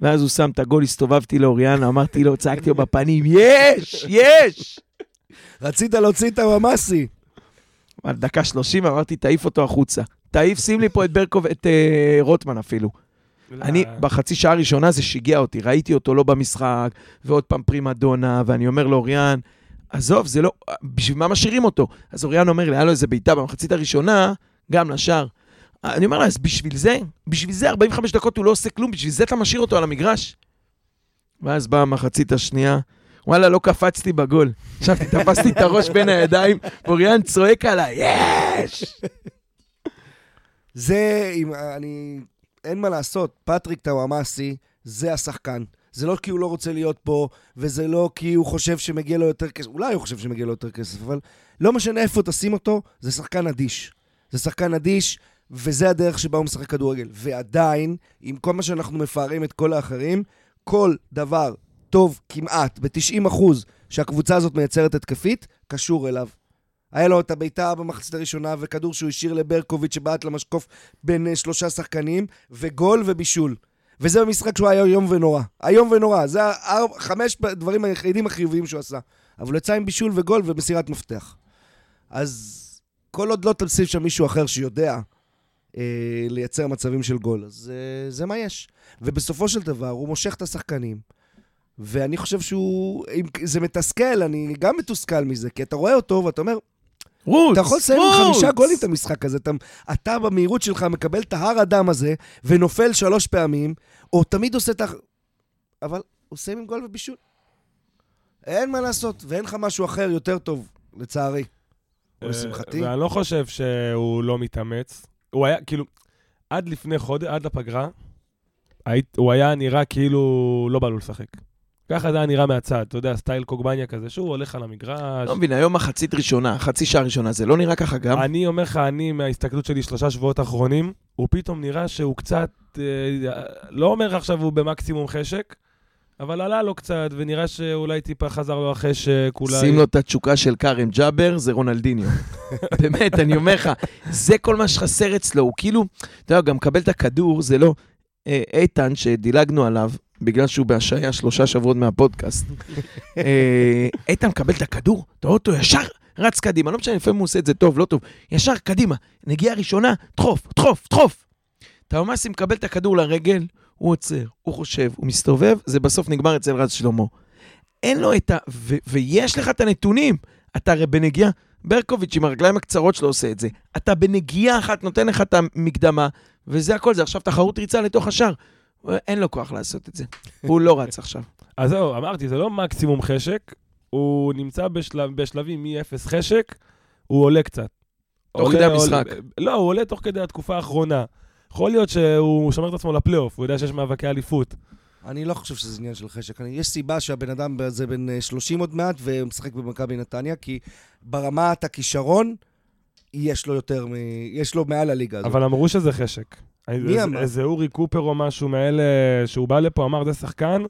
ואז הוא שם את הגול, הסתובבתי לאוריאן, אמרתי לו, צעקתי לו בפנים, יש, יש! רצית להוציא טאוואמאסי. על דקה 30 אמרתי, תעיף אותו החוצה. תעיף, שים לי פה את ברקוב, את אה, רוטמן אפילו. אני, בחצי שעה הראשונה זה שיגע אותי, ראיתי אותו לא במשחק, ועוד פעם פרימה דונה, ואני אומר לאוריאן, עזוב, זה לא, בשביל מה משאירים אותו? אז אוריאן אומר לי, היה לו איזה בעיטה במחצית הראשונה, גם לשער. אני אומר לה, אז בשביל זה, בשביל זה 45 דקות הוא לא עושה כלום, בשביל זה אתה משאיר אותו על המגרש? ואז באה המחצית השנייה, וואלה, לא קפצתי בגול. ישבתי, תפסתי את הראש בין הידיים, ואוריאן צועק עליי, יש! זה, אם אני... אין מה לעשות, פטריק טאוואמאסי זה השחקן. זה לא כי הוא לא רוצה להיות פה, וזה לא כי הוא חושב שמגיע לו יותר כסף. אולי הוא חושב שמגיע לו יותר כסף, אבל לא משנה איפה תשים אותו, זה שחקן אדיש. זה שחקן אדיש, וזה הדרך שבה הוא משחק כדורגל. ועדיין, עם כל מה שאנחנו מפארים את כל האחרים, כל דבר טוב כמעט, ב-90% שהקבוצה הזאת מייצרת התקפית, קשור אליו. היה לו את הבעיטה במחצית הראשונה, וכדור שהוא השאיר לברקוביץ' שבעט למשקוף בין אה, שלושה שחקנים, וגול ובישול. וזה במשחק שהוא היה איום ונורא. איום ונורא. זה חמש דברים היחידים החיוביים שהוא עשה. אבל הוא יצא עם בישול וגול ומסירת מפתח. אז כל עוד לא תשים שם מישהו אחר שיודע אה, לייצר מצבים של גול, אז אה, זה מה יש. ובסופו של דבר, הוא מושך את השחקנים. ואני חושב שהוא... אם זה מתסכל, אני גם מתוסכל מזה, כי אתה רואה אותו ואתה אומר, רוץ, אתה יכול לסיים עם. חמישה גולים את המשחק הזה. אתה, אתה במהירות שלך מקבל את ההר הדם הזה, ונופל שלוש פעמים, או תמיד עושה את ה... אבל הוא סיים עם גול ובישול. אין מה לעשות, ואין לך משהו אחר יותר טוב, לצערי. או אה, לשמחתי. ואני לא חושב שהוא לא מתאמץ. הוא היה, כאילו, עד לפני חודש, עד לפגרה, היית- הוא היה נראה כאילו לא בא לו לשחק. ככה זה היה נראה מהצד, אתה יודע, סטייל קוגבניה כזה, שהוא הולך על המגרש. לא מבין, היום מחצית ראשונה, חצי שעה ראשונה, זה לא נראה ככה גם? אני אומר לך, אני, מההסתכלות שלי שלושה שבועות האחרונים, הוא פתאום נראה שהוא קצת, אה, לא אומר עכשיו הוא במקסימום חשק, אבל עלה לו קצת, ונראה שאולי טיפה חזר לו החשק, אולי... שים לו את התשוקה של כרם ג'אבר, זה רונלדיניו. באמת, אני אומר לך, זה כל מה שחסר אצלו, הוא כאילו, אתה יודע, גם מקבל את הכדור, זה לא... אה, איתן, שדילגנו עליו, בגלל שהוא בהשעיה שלושה שבועות מהפודקאסט, אה, איתן מקבל את הכדור, אתה רואה אותו ישר רץ קדימה, לא משנה, לפעמים הוא עושה את זה טוב, לא טוב, ישר קדימה, נגיעה ראשונה, דחוף, דחוף, דחוף. טאומאסי מקבל את הכדור לרגל, הוא עוצר, הוא חושב, הוא מסתובב, זה בסוף נגמר אצל רז שלמה. אין לו את ה... ו- ויש לך את הנתונים. אתה הרי בנגיעה, ברקוביץ' עם הרגליים הקצרות שלו עושה את זה. אתה בנגיעה אחת נותן לך את המקדמה, וזה הכל, זה עכשיו תחרות ריצה לתוך השאר. אין לו כוח לעשות את זה. הוא לא רץ עכשיו. אז זהו, אמרתי, זה לא מקסימום חשק, הוא נמצא בשלב, בשלבים מ-0 חשק, הוא עולה קצת. תוך עולה- כדי המשחק. עולה- לא, הוא עולה תוך כדי התקופה האחרונה. יכול להיות שהוא שומר את עצמו לפלייאוף, הוא יודע שיש מאבקי אליפות. אני לא חושב שזה עניין של חשק. אני, יש סיבה שהבן אדם הזה בן אה, 30 עוד מעט ומשחק במכבי נתניה, כי ברמת הכישרון, יש לו יותר מ... יש לו מעל הליגה הזאת. אבל אמרו שזה חשק. מי איזה- אמר? איזה אורי קופר או משהו מאלה שהוא בא לפה, אמר, זה שחקן,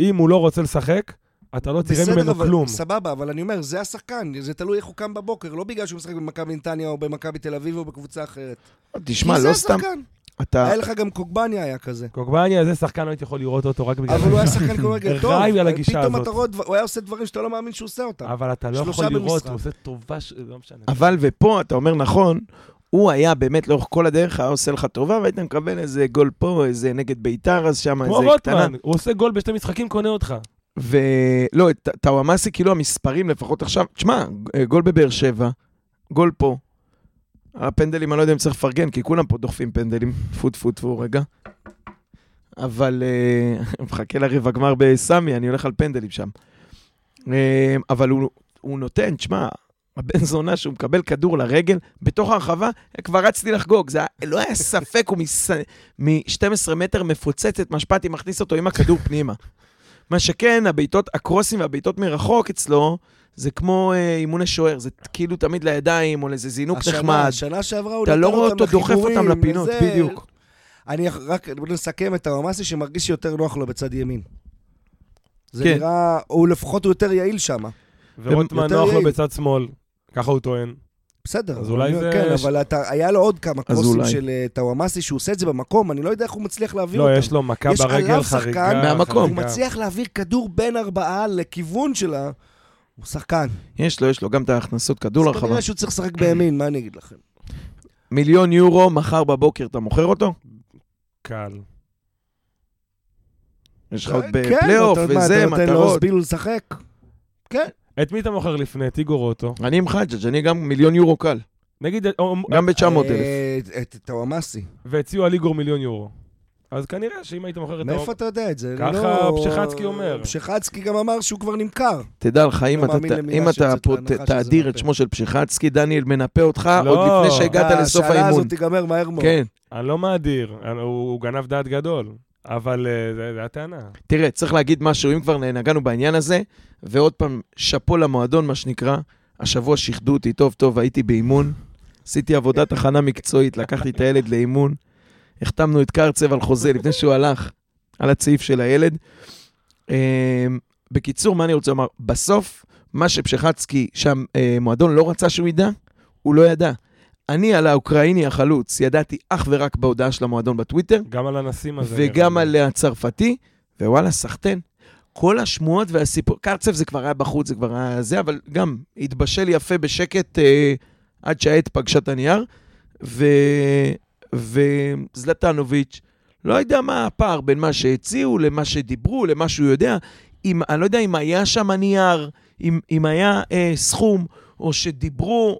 אם הוא לא רוצה לשחק, אתה לא תראה ממנו אבל, כלום. סבבה, אבל אני אומר, זה השחקן, זה תלוי איך הוא קם בבוקר, לא בגלל שהוא משחק במכבי נתניה או במכבי תל אביב או בקבוצה אחרת. תשמע, לא סתם. אתה... היה לך גם קוגבניה היה כזה. קוגבניה, זה שחקן, לא הייתי יכול לראות אותו רק בגלל... אבל הוא היה שחקן כדורגל טוב. רעי על הגישה פתאום הזאת. אתה רואה, הוא היה עושה דברים שאתה לא מאמין שהוא עושה אותם. אבל אתה לא יכול לראות. הוא עושה טובה, ש- לא משנה. אבל ופה אתה אומר נכון, הוא היה באמת לאורך כל הדרך, היה עושה לך טובה, והיית מקבל איזה גול פה, איזה נגד ביתר, אז שם כמו איזה קטנה. רוטמן, הוא עושה גול בשתי משחקים, קונה אותך. ולא, טאוואמאסי, כאילו המספרים לפחות עכשיו, תשמע, גול בבאר שבע, גול פה. הפנדלים, אני לא יודע אם צריך לפרגן, כי כולם פה דוחפים פנדלים, טפו טפו טפו רגע. אבל אה, מחכה לרבע גמר בסמי, אני הולך על פנדלים שם. אה, אבל הוא, הוא נותן, תשמע, הבן זונה שהוא מקבל כדור לרגל, בתוך הרחבה, כבר רצתי לחגוג. זה היה, לא היה ספק, הוא מ-12 מטר מפוצץ את משפטי, מכניס אותו עם הכדור פנימה. מה שכן, הבעיטות, הקרוסים והבעיטות מרחוק אצלו, זה כמו אה, אימוני שוער, זה כאילו תמיד לידיים, או לאיזה זינוק השנה- נחמד. השנה שעברה הוא אתה לא נתן רואה אותם אותו דוחף לחיבורים, אותם לפינות, וזה- בדיוק. אני רק, נסכם את הרמאסי שמרגיש שיותר נוח לו בצד ימין. זה כן. נראה, הוא לפחות הוא יותר יעיל שם. ורוטמן יותר נוח לו. בצד שמאל, ככה הוא טוען. בסדר. אז אולי זה- כן, אבל אתה, היה לו עוד כמה אז קרוסים אולי. של אה, טאוואמאסי, שהוא עושה את זה במקום, אני לא יודע איך הוא מצליח להעביר לא, אותם. יש לו מכה יש ברגל, עליו חריגה. שחקן מהמקום. הוא. מצליח להעביר כדור בין ארבעה לכיוון שלה. הוא שחקן. יש לו, יש לו גם את ההכנסות כדור אז לרחבה. כנראה שהוא צריך לשחק בימין, מה אני אגיד לכם? מיליון יורו, מחר בבוקר אתה מוכר אותו? קל. יש לך עוד כן, בפלייאוף מה, וזה, אתה נותן לו מטרות. לשחק? כן. את מי אתה מוכר לפני? את איגור אוטו? אני עם חג'ג', אני גם מיליון יורו קל. נגיד, או- גם ב-900 אלף. אה, את טאוואמאסי. והציעו על איגור מיליון יורו. אז כנראה שאם היית מוכר את... מאיפה אתה יודע את זה? ככה לא- פשחצקי אומר. פשחצקי גם אמר שהוא כבר נמכר. תדע לך, אם לא אתה- תאדיר את. שמו של פשיחצקי, דניאל מנפה אותך לא. עוד לפני שהגעת לסוף השאלה האימון. הזאת תיגמר מהר מאוד. כן. אני לא מאדיר, הוא גנב דעת גדול. אבל אה, זה זה הטענה. תראה, צריך להגיד משהו, אם כבר נגענו בעניין הזה, ועוד פעם, שאפו למועדון, מה שנקרא, השבוע שיחדו אותי טוב טוב, הייתי באימון, עשיתי עבודת הכנה מקצועית, לקחתי את הילד לאימון, החתמנו את קרצב על חוזה לפני שהוא הלך, על הצעיף של הילד. אה, בקיצור, מה אני רוצה לומר? בסוף, מה שפשחצקי, שהמועדון לא רצה שהוא ידע, הוא לא ידע. אני על האוקראיני החלוץ, ידעתי אך ורק בהודעה של המועדון בטוויטר, גם על הנסים הזה. וגם. על הצרפתי, ווואלה, סחטיין. כל השמועות והסיפור, קרצב זה כבר היה בחוץ, זה כבר היה זה, אבל גם התבשל יפה בשקט אה, עד שהעת פגשה את הנייר, ו... וזלטנוביץ', לא יודע מה הפער בין מה שהציעו למה שדיברו, למה שהוא יודע. אם, אני לא יודע אם היה שם נייר, אם, אם היה אה, סכום, או שדיברו,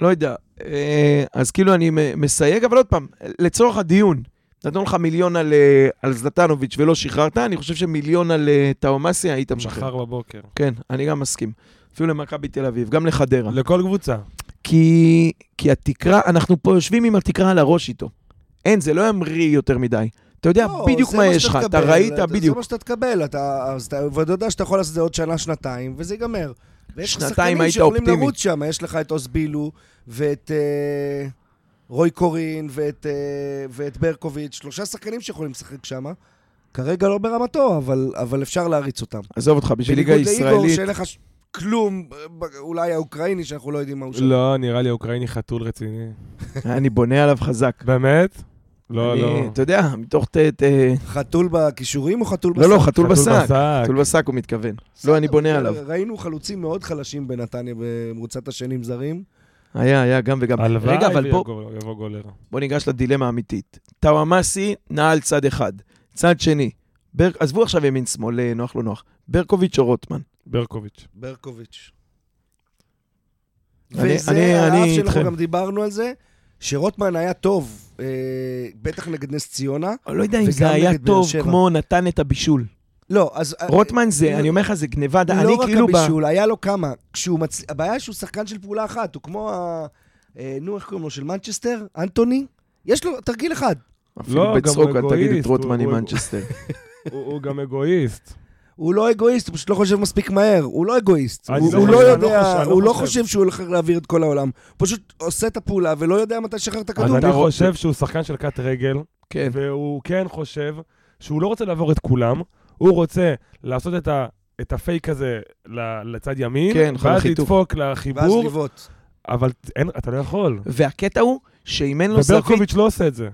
לא יודע. אה, אז כאילו אני מסייג, אבל עוד פעם, לצורך הדיון, נתנו לך מיליון על, אה, על זלטנוביץ' ולא שחררת, אני חושב שמיליון על אה, טאומאסי היית משחרר. מחר בבוקר. כן, אני גם מסכים. אפילו למכבי תל אביב, גם לחדרה. לכל קבוצה. כי, כי התקרה, אנחנו פה יושבים עם התקרה על הראש איתו. אין, זה לא ימריא יותר מדי. אתה יודע לא, בדיוק זה מה מה יש לך, אתה ראית זה בדיוק. מה שאתה תקבל, אתה, אז אתה, ואתה יודע שאתה יכול לעשות את זה עוד שנה, שנתיים, וזה ייגמר. ויש לך שחקנים שיכולים. לרוץ שם, יש לך את אוסבילו, ואת אה, רוי קורין, ואת, אה, ואת ברקוביץ', שלושה שחקנים שיכולים לשחק שם. כרגע לא ברמתו, אבל, אבל אפשר להריץ אותם. עזוב אותך, בשביל ליגה בניגוד לאיגור, ישראלית, שאין לך ש- כלום, אולי האוקראיני, שאנחנו לא יודעים מה הוא שם. לא, נראה לי האוקראיני חתול רציני. אני בונה עליו חזק. באמת? לא, אני- לא. אתה יודע, מתוך ת... ת- חתול בכישורים או חתול בשק? לא, לא, חתול בשק. בשק. חתול בשק הוא מתכוון. לא, אני בונה. עליו. ראינו חלוצים מאוד חלשים בנתניה במרוצת השנים זרים. היה, היה גם וגם. הלוואי רגע, אבל בוא, יבוא גולר. בוא ניגש לדילמה האמיתית. טאוואמאסי נע צד אחד. צד שני, בר... עזבו עכשיו ימין-שמאל, אה, נוח לא נוח. ברקוביץ' או רוטמן? ברקוביץ'. ברקוביץ'. אני- וזה, אני- על אני אף שאנחנו איתכם. גם דיברנו על זה, שרוטמן היה טוב, בטח נגד נס ציונה. אני לא יודע אם זה היה טוב. כמו נתן את הבישול. לא, אז... רוטמן זה, אני אומר לך, זה גניבה. לא אני רק כאילו ב... הבישול, היה לו כמה. כשהוא מצ... הבעיה שהוא שחקן של פעולה אחת, הוא כמו ה... אה, נו, איך קוראים לו? של מנצ'סטר? אנטוני? יש לו תרגיל אחד. אפילו לא, בצחוק, גם אל תגיד את רוטמן עם הוא- מנצ'סטר. הוא גם אגואיסט. הוא לא אגואיסט, הוא פשוט לא חושב מספיק מהר. הוא לא אגואיסט. אני הוא לא הוא חושב, לא אני לא יודע, אני לא הוא לא חושב. שהוא הולך להעביר את כל העולם. הוא פשוט עושה את הפעולה ולא יודע מתי לשחרר את אז הכדור. אני אתה רוצה- חושב שהוא שחקן של קט רגל, כן. והוא כן חושב שהוא לא רוצה לעבור את כולם, הוא רוצה לעשות את ה... את הפייק הזה לצד ימין, כן, נכון, ואז. לדפוק ואז לחיבור, לבעוט. אבל אין, אתה לא יכול. והקטע הוא שאם אין לו זווית, וברקוביץ' לא עושה את זה.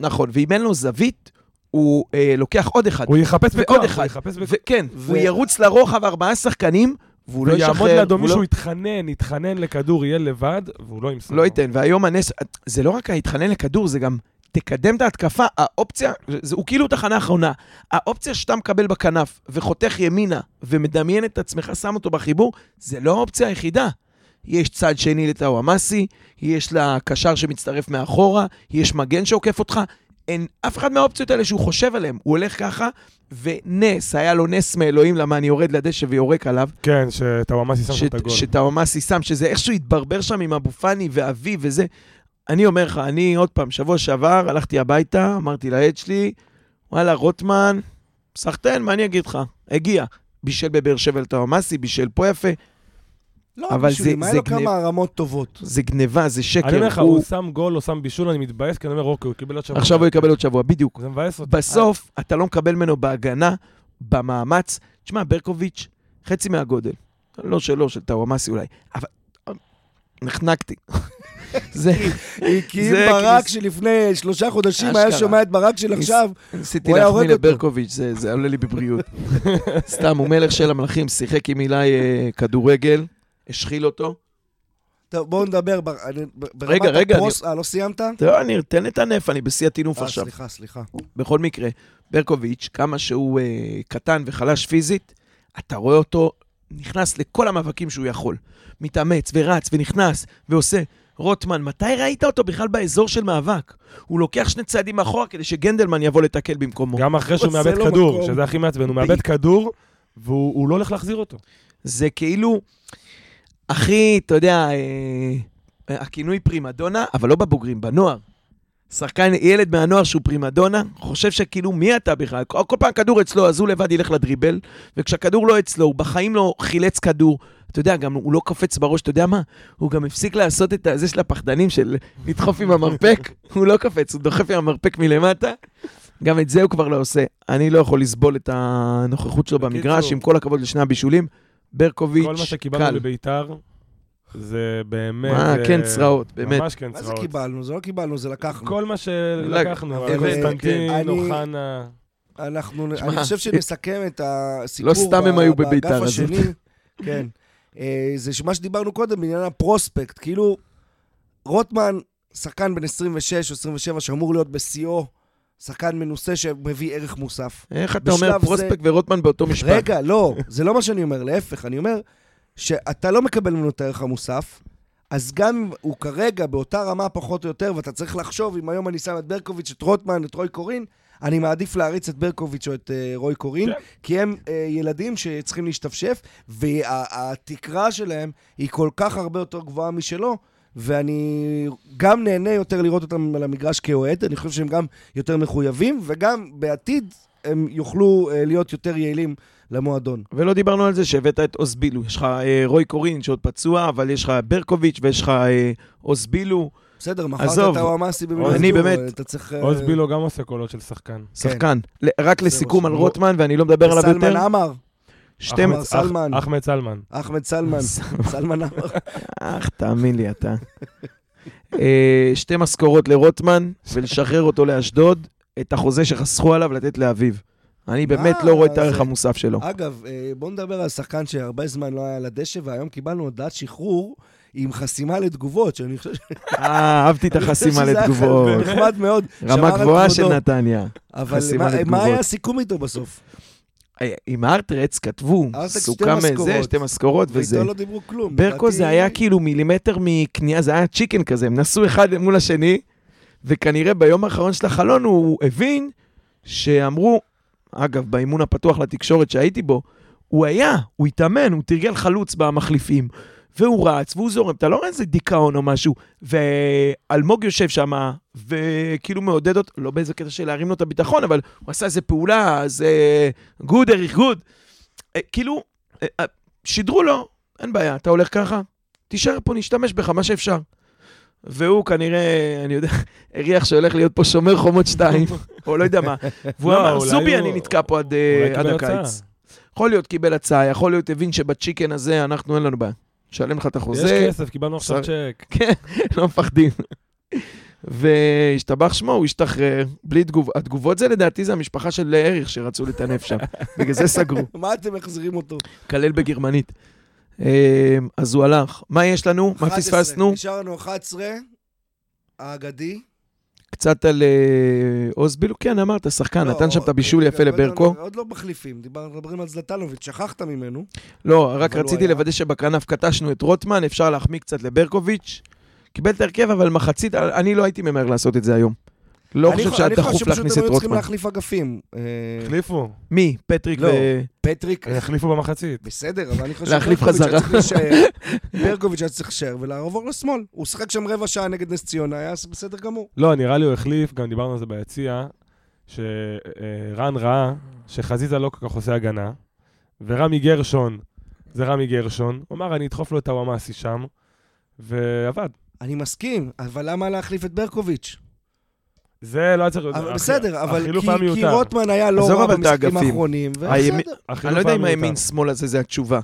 נכון, ואם אין לו זווית, הוא אה, לוקח עוד אחד. הוא יחפש ועוד בכוח, אחד. הוא יחפש בכוח. וכן, ו- הוא ירוץ לרוחב ארבעה שחקנים, והוא לא ישחרר. ויעמוד לידו והוא מישהו לא- יתחנן, יתחנן לכדור, יהיה לבד, והוא לא ימסור. לא ייתן. והיום הנס, זה לא רק ההתחנן לכדור, זה גם תקדם את ההתקפה. האופציה, זה, הוא כאילו תחנה אחרונה. האופציה שאתה מקבל בכנף וחותך ימינה ומדמיין את עצמך, שם אותו בחיבור, זה לא האופציה היחידה. יש צד שני לטאוואמאסי, יש לה קשר שמצטרף מאחורה, יש מגן שעוקף אותך. אין אף אחד מהאופציות האלה שהוא חושב עליהן. הוא הולך ככה, ונס, היה לו נס מאלוהים, למה אני יורד לדשא ויורק עליו. כן, שטוואמאסי שם ש- את הגול. שטאוואמאסי שם, שזה איכשהו התברבר שם עם אבו פאני ואבי וזה. אני אומר לך, אני עוד פעם, שבוע שעבר הלכתי הביתה, אמרתי לעד שלי, וואלה, רוטמן, סחטיין, מה אני אגיד לך? הגיע. בישל בבאר שבע לטאוואמאסי, בישל פה יפה. לא, אבל זה- היה זה לו גנב- כמה רמות טובות. זה גניבה, זה שקר. אני אומר לך, הוא- הוא שם גול או שם בישול, אני מתבאס, כי אני אומר, אוקיי, הוא קיבל עוד שבוע. עכשיו הוא יקבל עוד שבוע, בדיוק. זה מבאס אותי. בסוף, אתה לא מקבל ממנו בהגנה, במאמץ. תשמע, ברקוביץ', חצי מהגודל. לא שלו, של טאוואמאסי אולי. אבל נחנקתי. זה, כי אם זה ברק שלפני שלושה חודשים. היה שומע את ברק של עכשיו, ניסיתי הוא היה להחמיא הורג אותו. לברקוביץ', זה זה עולה לי בבריאות. סתם, הוא מלך של המלכים, שיחק עם אילי אה, כדורגל, השחיל אותו. טוב, בואו נדבר, בר- אני- ברמת רגע, רגע, הפרוס, אה, לא סיימת? טוב, אני אתן לטנף, אני בשיא הטינוף אה, עכשיו. סליחה, סליחה. בכל מקרה, ברקוביץ', כמה שהוא אה, קטן וחלש פיזית, אתה רואה אותו נכנס לכל המאבקים שהוא יכול. מתאמץ ורץ ונכנס ועושה. רוטמן, מתי ראית אותו בכלל באזור של מאבק? הוא לוקח שני צעדים מאחורה כדי שגנדלמן יבוא לתקל במקומו. גם אחרי שהוא מאבד כדור, מקום. שזה הכי מעצבן, הוא מאבד כדור, והוא הוא לא הולך להחזיר אותו. זה כאילו הכי, אתה יודע, אה, הכינוי פרימדונה, אבל לא בבוגרים, בנוער. שחקן, ילד מהנוער שהוא פרימדונה, חושב שכאילו, מי אתה בכלל? כל, כל פעם כדור אצלו, אז הוא לבד ילך לדריבל, וכשהכדור לא אצלו, הוא בחיים לא חילץ כדור. אתה יודע, גם הוא לא קופץ בראש, אתה יודע מה? הוא גם הפסיק לעשות את זה של הפחדנים של לדחוף עם המרפק. הוא לא קופץ, הוא דוחף עם המרפק מלמטה. גם את זה הוא כבר לא עושה. אני לא יכול לסבול את הנוכחות שלו. במגרש, עם כל הכבוד לשני הבישולים. ברקוביץ', כל מה שקיבלנו קל. בביתר, זה באמת... מה, אה, כן צרעות, באמת. ממש כן מה זה צרעות. קיבלנו? זה לא קיבלנו, זה לקחנו. כל מה שלקחנו, אבל- קונסטנטין, אני- אוחנה... אנחנו, תשמע, אני חושב שנסכם את הסיפור לא סתם הם היו בביתר באגף. השני. כן. אה, זה מה שדיברנו קודם בעניין הפרוספקט. כאילו, רוטמן, שחקן בן 26 או 27 שאמור להיות בשיאו, שחקן מנוסה שמביא ערך מוסף. איך אתה אומר בשלב זה- פרוספקט ורוטמן באותו משפט? רגע, לא, זה לא מה שאני אומר, להפך, אני אומר שאתה לא מקבל ממנו את הערך המוסף, אז גם אם הוא כרגע באותה רמה פחות או יותר, ואתה צריך לחשוב אם היום אני שם את ברקוביץ', את רוטמן, את רוי קורין, אני מעדיף להריץ את ברקוביץ' או את uh, רוי קורין, כן. כי הם uh, ילדים שצריכים להשתפשף, והתקרה שלהם היא כל כך הרבה יותר גבוהה משלו, ואני גם נהנה יותר לראות אותם על המגרש כאוהד, אני חושב שהם גם יותר מחויבים, וגם בעתיד הם יוכלו uh, להיות יותר יעילים למועדון. ולא דיברנו על זה שהבאת את אוסבילו. יש לך אה, רוי קורין שעוד פצוע, אבל יש לך ברקוביץ' ויש לך אה, אוסבילו, בסדר, מכרת. את הוואמאסי אני במילדור, באמת- אתה צריך... אה, עוז בילו גם עושה קולות של שחקן. שחקן. רק לסיכום על. רוטמן, ואני לא מדבר עליו סלמן יותר. שתי... אחמד סלמן. אחמד סלמן. אחמד סלמן, סלמן עמר. אך, תאמין לי, אתה. אה, שתי משכורות לרוטמן, ולשחרר אותו לאשדוד, את החוזה שחסכו עליו לתת לאביו. אני באמת לא רואה את הערך? המוסף שלו. אגב, אה, בואו נדבר על שחקן שהרבה זמן לא היה על הדשא, והיום קיבלנו הודעת שחרור עם חסימה לתגובות, שאני חושב אה, אהבתי את החסימה לתגובות. נחמד מאוד. רמה גבוהה של. נתניה. אבל. מה היה הסיכום איתו בסוף? אה, עם הארטרץ כתבו, שתי סוכם זה. שתי משכורות וזה. ואיתו לא דיברו כלום. ברקו זה היה כאילו מילימטר מקנייה, זה היה צ'יקן כזה, הם נסעו אחד מול השני, וכנראה ביום האחרון של החלון הוא הבין שאמרו, אגב, באימון הפתוח לתקשורת שהייתי בו, הוא היה, הוא התאמן, הוא תרגל חלוץ במחליפים, והוא רץ, והוא זורם, אתה לא רואה איזה דיכאון או משהו, ואלמוג יושב שם, וכאילו מעודד אותו, לא באיזה קטע של להרים לו את הביטחון, אבל הוא עשה איזה פעולה, אז good, אריך good. כאילו, אה, אה, שידרו לו, אין בעיה, אתה הולך ככה, תישאר פה, נשתמש בך, מה שאפשר. והוא כנראה, אני יודע, הריח שהולך להיות פה שומר חומות 2, או לא יודע מה. והוא לא, אמר, זובי, אני נתקע פה עד, אה, הקיץ. יכול להיות קיבל הצעה, יכול להיות הבין שבצ'יקן הזה אנחנו, אין לנו בעיה. נשלם לך את יש החוזה, כסף, קיבלנו עכשיו צ'ק. כן, לא מפחדים. והשתבח שמו, הוא השתחרר, בלי תגובות. התגובות זה לדעתי זה המשפחה של אריך שרצו לטנף שם. בגלל זה סגרו, מה אתם מחזירים אותו? כלל בגרמנית. אה, אז הוא הלך. מה יש לנו? מה 11, פספסנו? נשאר לנו 11, האגדי. קצת על אה, אוזבילו, כן, אמרת, שחקן, לא, נתן שם את הבישול רגע, יפה לא- לברקו. עוד לא מחליפים, מדברים על זלטנוביץ', שכחת ממנו. לא, רק רציתי. לוודא שבכנף קטשנו את רוטמן, אפשר להחמיא קצת לברקוביץ'. קיבל את ההרכב, אבל מחצית, אני לא הייתי ממהר לעשות את זה היום. לא אני חושב חו- שהיה אני חושב דחוף שפשוט להכניס הם את היו צריכים רוטמן. להחליף אגפים. אה, החליפו, מי? פטריק לא. ו... פטריק, החליפו במחצית. בסדר, אבל אני חושב להחליף חזרה. ברקוביץ' היה צריך להישאר ולעבור לשמאל. הוא שיחק שם רבע שעה נגד נס ציונה, היה בסדר גמור. לא, נראה לי הוא החליף, גם דיברנו על זה ביציע, שרן ראה שחזיזה לא כל כך עושה הגנה, ורמי גרשון, זה רמי גרשון, הוא אמר, אני אדחוף לו את הוואמאסי שם, ועבד. אני מסכים, אבל למה להחליף את ברקוביץ'? זה לא היה צריך... הח- בסדר, אבל כי היה כי. רוטמן היה לא רע במשחקים. האחרונים, ובסדר. אני לא יודע היה אם. הימין-שמאל הזה זה התשובה,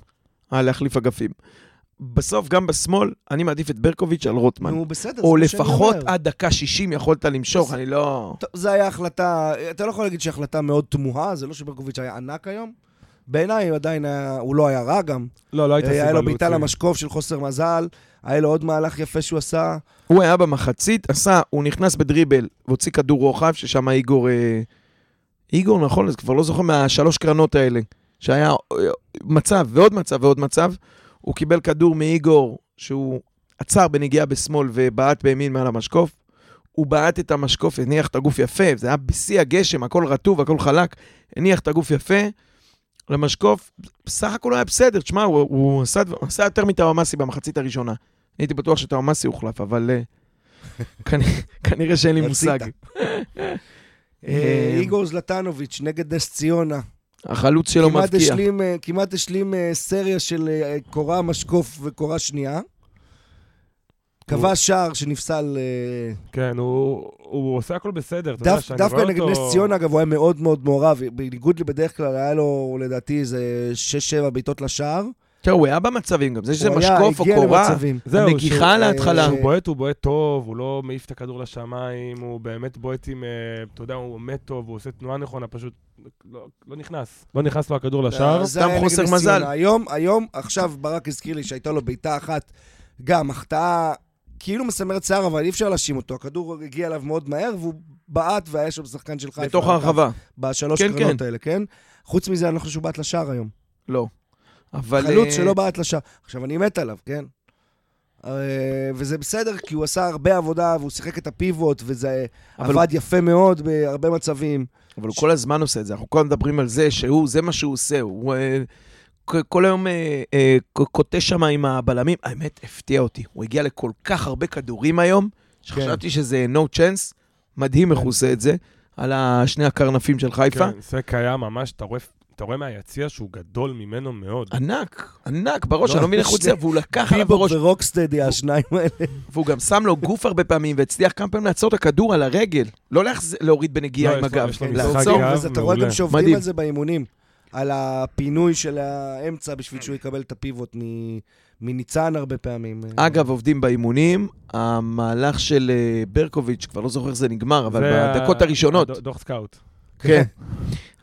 על להחליף אגפים. בסוף, גם בשמאל, אני מעדיף את ברקוביץ' על רוטמן. נו, בסדר, או זה לפחות. עד דקה 60 יכולת למשוך, אני לא... זו הייתה החלטה, אתה לא יכול להגיד שהיא החלטה מאוד תמוהה, זה לא שברקוביץ' היה ענק היום. בעיניי הוא עדיין היה, הוא לא היה רע גם. לא, לא הייתה סיבה היה לו להוציא. בעיטה למשקוף של חוסר מזל, היה לו עוד מהלך יפה שהוא עשה. הוא היה במחצית, עשה, הוא נכנס בדריבל והוציא כדור רוחב, ששם איגור... אה, איגור, נכון? אז כבר לא זוכר מהשלוש קרנות האלה, שהיה אה, מצב ועוד מצב ועוד מצב. הוא קיבל כדור מאיגור, שהוא עצר בנגיעה בשמאל ובעט בימין מעל המשקוף. הוא בעט את המשקוף, הניח את הגוף יפה, זה היה בשיא הגשם, הכל רטוב, הכל חלק, הניח את הגוף יפה למשקוף, בסך הכל היה בסדר, תשמע, הוא, הוא עשה, עשה יותר מטאוואמאסי במחצית הראשונה. הייתי בטוח שטאוואמאסי הוחלף, אבל אה, כנראה- שאין לי מושג. אה, איגור זלטנוביץ' נגד נס ציונה. החלוץ שלו מבקיע. אה, כמעט השלים סריה של קורה משקוף וקורה שנייה. כבש שער שנפסל... אה, כן, הוא הוא עושה הכל בסדר. דווקא נגד נס ציונה, אגב, הוא היה מאוד מאוד מעורב. בניגוד לבדרך כלל, היה לו לדעתי איזה 6-7 בעיטות לשער. תראה, הוא היה במצבים גם, זה שזה הוא משקוף או קורה, הנגיחה להתחלה. כשהוא בועט, הוא בועט טוב, הוא לא מעיף את הכדור לשמיים, הוא באמת בועט עם, אה, אתה יודע, הוא עומד טוב, הוא עושה תנועה נכונה, פשוט לא, לא נכנס. לא נכנס לו הכדור לשער. סתם חוסר מזל. היום, עכשיו ברק הזכיר לי שהייתה לו בעיטה אחת, גם החטאה כאילו מסמרת שיער, אבל אי אפשר להאשים אותו. הכדור הגיע אליו מאוד מהר, והוא בעט והיה שם שחקן של חיפה. בתוך הרחבה. בשלוש כן, קרנות כן. האלה, כן? חוץ מזה, אני לא חושב שהוא בעט לשער היום. לא. אבל... חלוץ אה, שלא בעט לשער. עכשיו, אני מת עליו, כן? אה, וזה בסדר, כי הוא עשה הרבה עבודה, והוא שיחק את הפיבוט, וזה עבד יפה מאוד בהרבה מצבים. אבל הוא כל הזמן עושה את זה, אנחנו כל הזמן מדברים על זה שהוא, זה מה שהוא עושה, הוא אה, כל היום אה, אה, ק- קוטה שם עם הבלמים. האמת, הפתיע אותי, הוא הגיע לכל כך הרבה כדורים היום, שחשבתי שזה no chance, מדהים איך הוא עושה את זה, על שני הקרנפים של חיפה. כן, זה קיים ממש, אתה רואה, אתה רואה מהיציע שהוא גדול ממנו מאוד. ענק, ענק בראש, לא, אני לא מבין איך הוא הצליח, והוא לקח עליו בראש, ו rock steady, השניים האלה. והוא גם שם לו גוף הרבה פעמים, והצליח כמה פעמים לעצור את הכדור על הרגל, לא להוריד בנגיעה לא, עם הגב, כן, לעצור. אתה רואה. גם שעובדים. על זה באימונים. על הפינוי של האמצע בשביל שהוא יקבל את הפיבוט מ- מניצן הרבה פעמים. אגב, עובדים באימונים, המהלך של אה, ברקוביץ', כבר לא זוכר איך זה נגמר, אבל זה בדקות ה- הראשונות, דוח סקאוט. כן,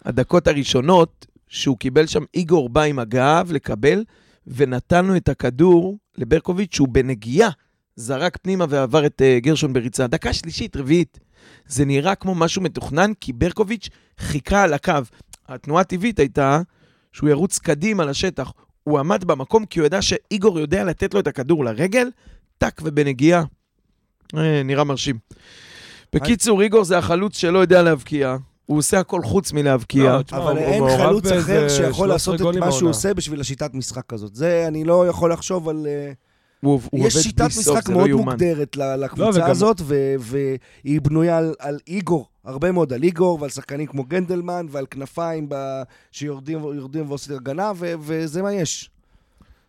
הדקות הראשונות, שהוא קיבל שם, איגור בא עם הגב לקבל, ונתן לו את הכדור לברקוביץ', שהוא בנגיעה זרק פנימה ועבר את אה, גרשון בריצה. דקה שלישית, רביעית. זה נראה כמו משהו מתוכנן, כי ברקוביץ' חיכה על הקו. התנועה הטבעית הייתה שהוא ירוץ קדימה לשטח. הוא עמד במקום כי הוא ידע שאיגור יודע לתת לו את הכדור לרגל, טק ובנגיעה. אה, נראה מרשים. בקיצור, איגור זה החלוץ שלא יודע להבקיע, הוא עושה הכל חוץ מלהבקיע. לא, אבל אין חלוץ אחר 13 שיכול לעשות את מה שהוא. עושה בשביל השיטת משחק כזאת. זה, אני לא יכול לחשוב על... אה, הוא, הוא יש שיטת משחק לא מאוד יאומן. מוגדרת לקבוצה וגם- הזאת, והיא בנויה על, על איגור, הרבה מאוד על איגור, ועל שחקנים כמו גנדלמן, ועל כנפיים ב- שיורדים יורדים ועושים הגנה, ו- וזה מה יש.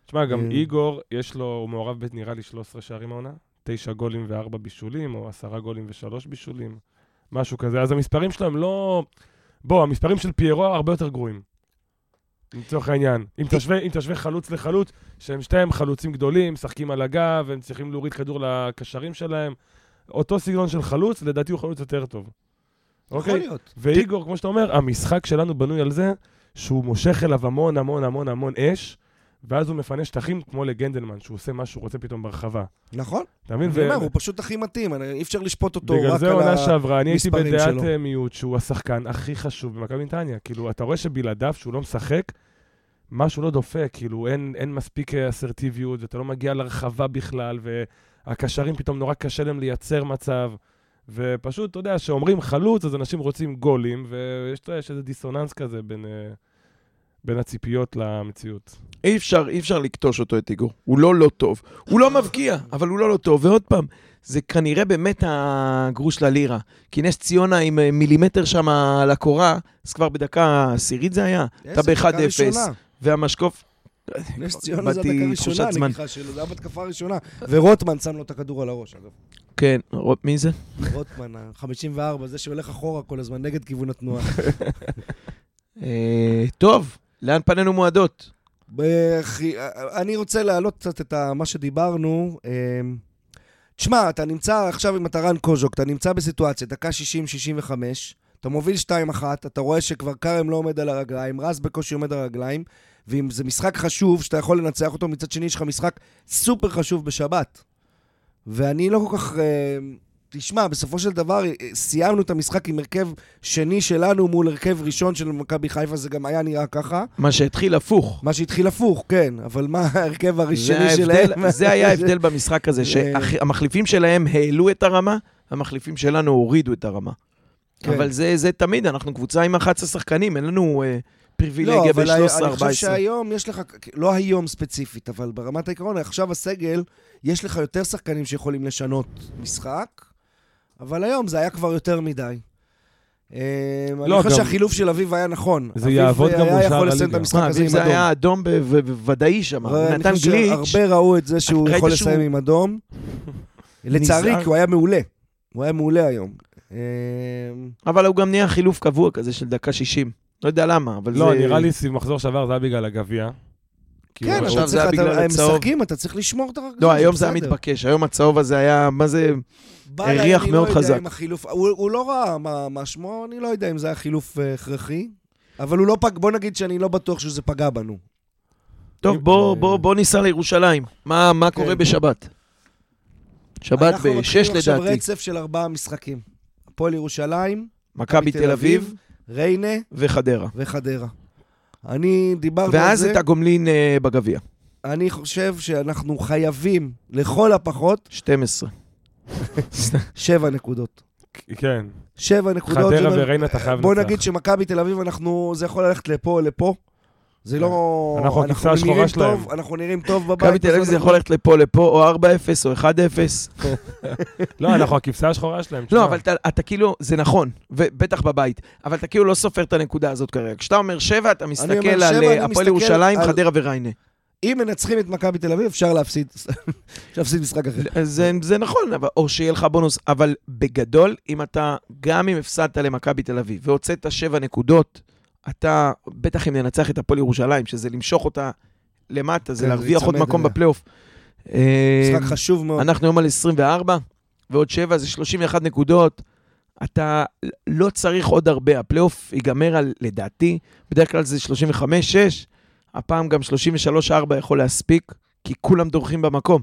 תשמע, גם אה. איגור, יש לו, הוא מעורב בנראה לי 13 שערים העונה, 9 גולים ו-4 בישולים, או 10 גולים ו-3 בישולים, משהו כזה. אז המספרים שלו הם לא... בוא, המספרים של פיירו הרבה יותר גרועים. לצורך העניין. אם תשווה, אם תשווה חלוץ לחלוץ, שהם שתיהם חלוצים גדולים, משחקים על הגב, הם צריכים להוריד כדור לקשרים שלהם. אותו סגנון של חלוץ, לדעתי הוא חלוץ יותר טוב. אוקיי? יכול להיות. ואיגור, כמו שאתה אומר, המשחק שלנו בנוי על זה שהוא מושך אליו המון המון המון המון אש, ואז הוא מפנה שטחים כמו לגנדלמן, שהוא עושה מה שהוא רוצה פתאום ברחבה. נכון. אתה מבין? אני אומר, הוא פשוט הכי מתאים, אי אפשר לשפוט אותו בגלל רק זה על עונה ה... שעברה, אני הייתי המספרים בדעת שלו. אה, מיעוט שהוא השחקן הכי חשוב במכבי נתניה. כאילו, אתה רואה שבלעדיו, שהוא לא משחק, משהו לא דופק, כאילו, אין, אין מספיק אה, אסרטיביות, ואתה לא מגיע לרחבה בכלל, והקשרים פתאום נורא קשה להם לייצר מצב. ופשוט, אתה יודע, כשאומרים חלוץ, אז אנשים רוצים גולים, ויש איזה דיסוננס כזה בין, אה, בין הציפיות למציאות. אי אפשר, אי אפשר לקטוש אותו, את איגור. הוא לא לא טוב. הוא לא מבקיע, אבל הוא לא לא טוב. ועוד פעם, זה כנראה באמת הגרוש ללירה. כי נס ציונה עם אה, מילימטר שם על הקורה, אז כבר בדקה עשירית זה היה. אתה איזה דקה ב-1-0, ראשונה. והמשקוף... נס ציונה זה הדקה הראשונה. הנגיחה שלו, זה היה בתקפה הראשונה. ורוטמן שם לו את הכדור על הראש, אגב. כן, מי זה? רוטמן, ה-54, זה שהולך אחורה כל הזמן, נגד כיוון התנועה. אה, טוב, לאן פנינו מועדות? אני רוצה להעלות קצת את מה שדיברנו. אה, תשמע, אתה נמצא עכשיו עם אתה רן קוז'וק, אתה נמצא בסיטואציה, דקה 60-65, אתה מוביל 2-1, אתה רואה שכבר כרם לא עומד על הרגליים, רז בקושי עומד על הרגליים, ואם זה משחק חשוב, שאתה יכול לנצח אותו, מצד שני יש לך משחק סופר חשוב בשבת. ואני לא כל כך... אה, תשמע, בסופו של דבר אה, סיימנו את המשחק עם הרכב שני שלנו מול הרכב ראשון של מכבי חיפה, זה גם היה נראה ככה. מה שהתחיל הפוך. מה שהתחיל הפוך, כן, אבל מה ההרכב הראשוני שלהם? זה היה ההבדל במשחק הזה, זה- שהמחליפים שלהם העלו את הרמה, המחליפים שלנו הורידו את הרמה. כן. אבל זה זה תמיד, אנחנו קבוצה עם 11 שחקנים, אין לנו אה, לא, פריבילגיה אבל אני חושב ב-13-14. שהיום יש לך, לא היום ספציפית, אבל ברמת העיקרון, עכשיו הסגל, יש לך יותר שחקנים שיכולים לשנות משחק, אבל היום זה היה כבר יותר מדי. אה, אני לא, חושב גם- שהחילוף של אביב היה נכון. זה יעבוד גם אביב מול היה שאר יכול לסיים את הליגה. המשחק מה, הזה אביב עם זה אדום. היה אדום בוודאי שם, הוא אני נתן חושב גליץ'. שהרבה ראו את זה שהוא יכול לסיים עם אדום. לצערי. כי הוא היה מעולה. הוא היה מעולה היום. אה, אבל הוא גם נהיה חילוף קבוע כזה של דקה 60. לא יודע למה, אבל זה... לא, נראה לי סביב מחזור שעבר זה היה בגלל הגביע. כן, עכשיו אתה זה צריך, היה בגלל הם הצהוב. משחקים, אתה צריך לשמור את הרגליים. לא, היום זה היה. מתבקש, היום הצהוב הזה היה, מה זה... הריח מאוד לא חזק. הוא, הוא לא ראה מה, מה שמו, אני לא יודע אם זה היה חילוף אה, הכרחי, אבל הוא לא פג, בוא נגיד שאני לא בטוח שזה פגע בנו. טוב, בוא, בוא, בוא ניסע לירושלים. מה, מה קורה בשבת? שבת אנחנו ב-6 מתחילים עכשיו לדעתי. רצף של ארבעה משחקים. הפועל ירושלים, מכבי תל אביב ריינה וחדרה. וחדרה. אני דיברנו על ואז זה, את הגומלין אה, בגביע. אני חושב שאנחנו חייבים, לכל הפחות, 12. שבע נקודות. כן. שבע נקודות. חדרה וריינה אתה חייב בוא לנצח. נגיד שמכבי תל אביב, אנחנו, זה יכול ללכת לפה או לפה. זה לא... אנחנו הכבשה השחורה שלהם. טוב, אנחנו נראים טוב בבית. מכבי תל אביב זה יכול ללכת לפה לפה, או 4-0 או 1-0. לא, אנחנו הכבשה השחורה שלהם. לא. אבל אתה, כאילו, זה נכון, ובטח בבית, אבל אתה כאילו לא סופר את הנקודה הזאת כרגע. כשאתה אומר שבע, אתה מסתכל על אה, הפועל ירושלים, חדרה וריינה. אם מנצחים את מכבי תל אביב, אפשר להפסיד. אפשר להפסיד משחק אחר. זה, זה נכון, אבל, או שיהיה לך בונוס, אבל בגדול, אם אתה, גם אם הפסדת למכבי תל אביב והוצאת שבע נקודות, אתה, בטח אם ננצח את הפועל ירושלים, שזה למשוך אותה למטה, זה כן, להרוויח עוד מקום. בפלייאוף. אה, משחק חשוב מאוד. אנחנו היום על 24, ועוד 7 זה 31 נקודות. אתה לא צריך עוד הרבה. הפלייאוף ייגמר על, לדעתי, בדרך כלל זה 35-6, הפעם גם 33-4 יכול להספיק, כי כולם דורכים במקום.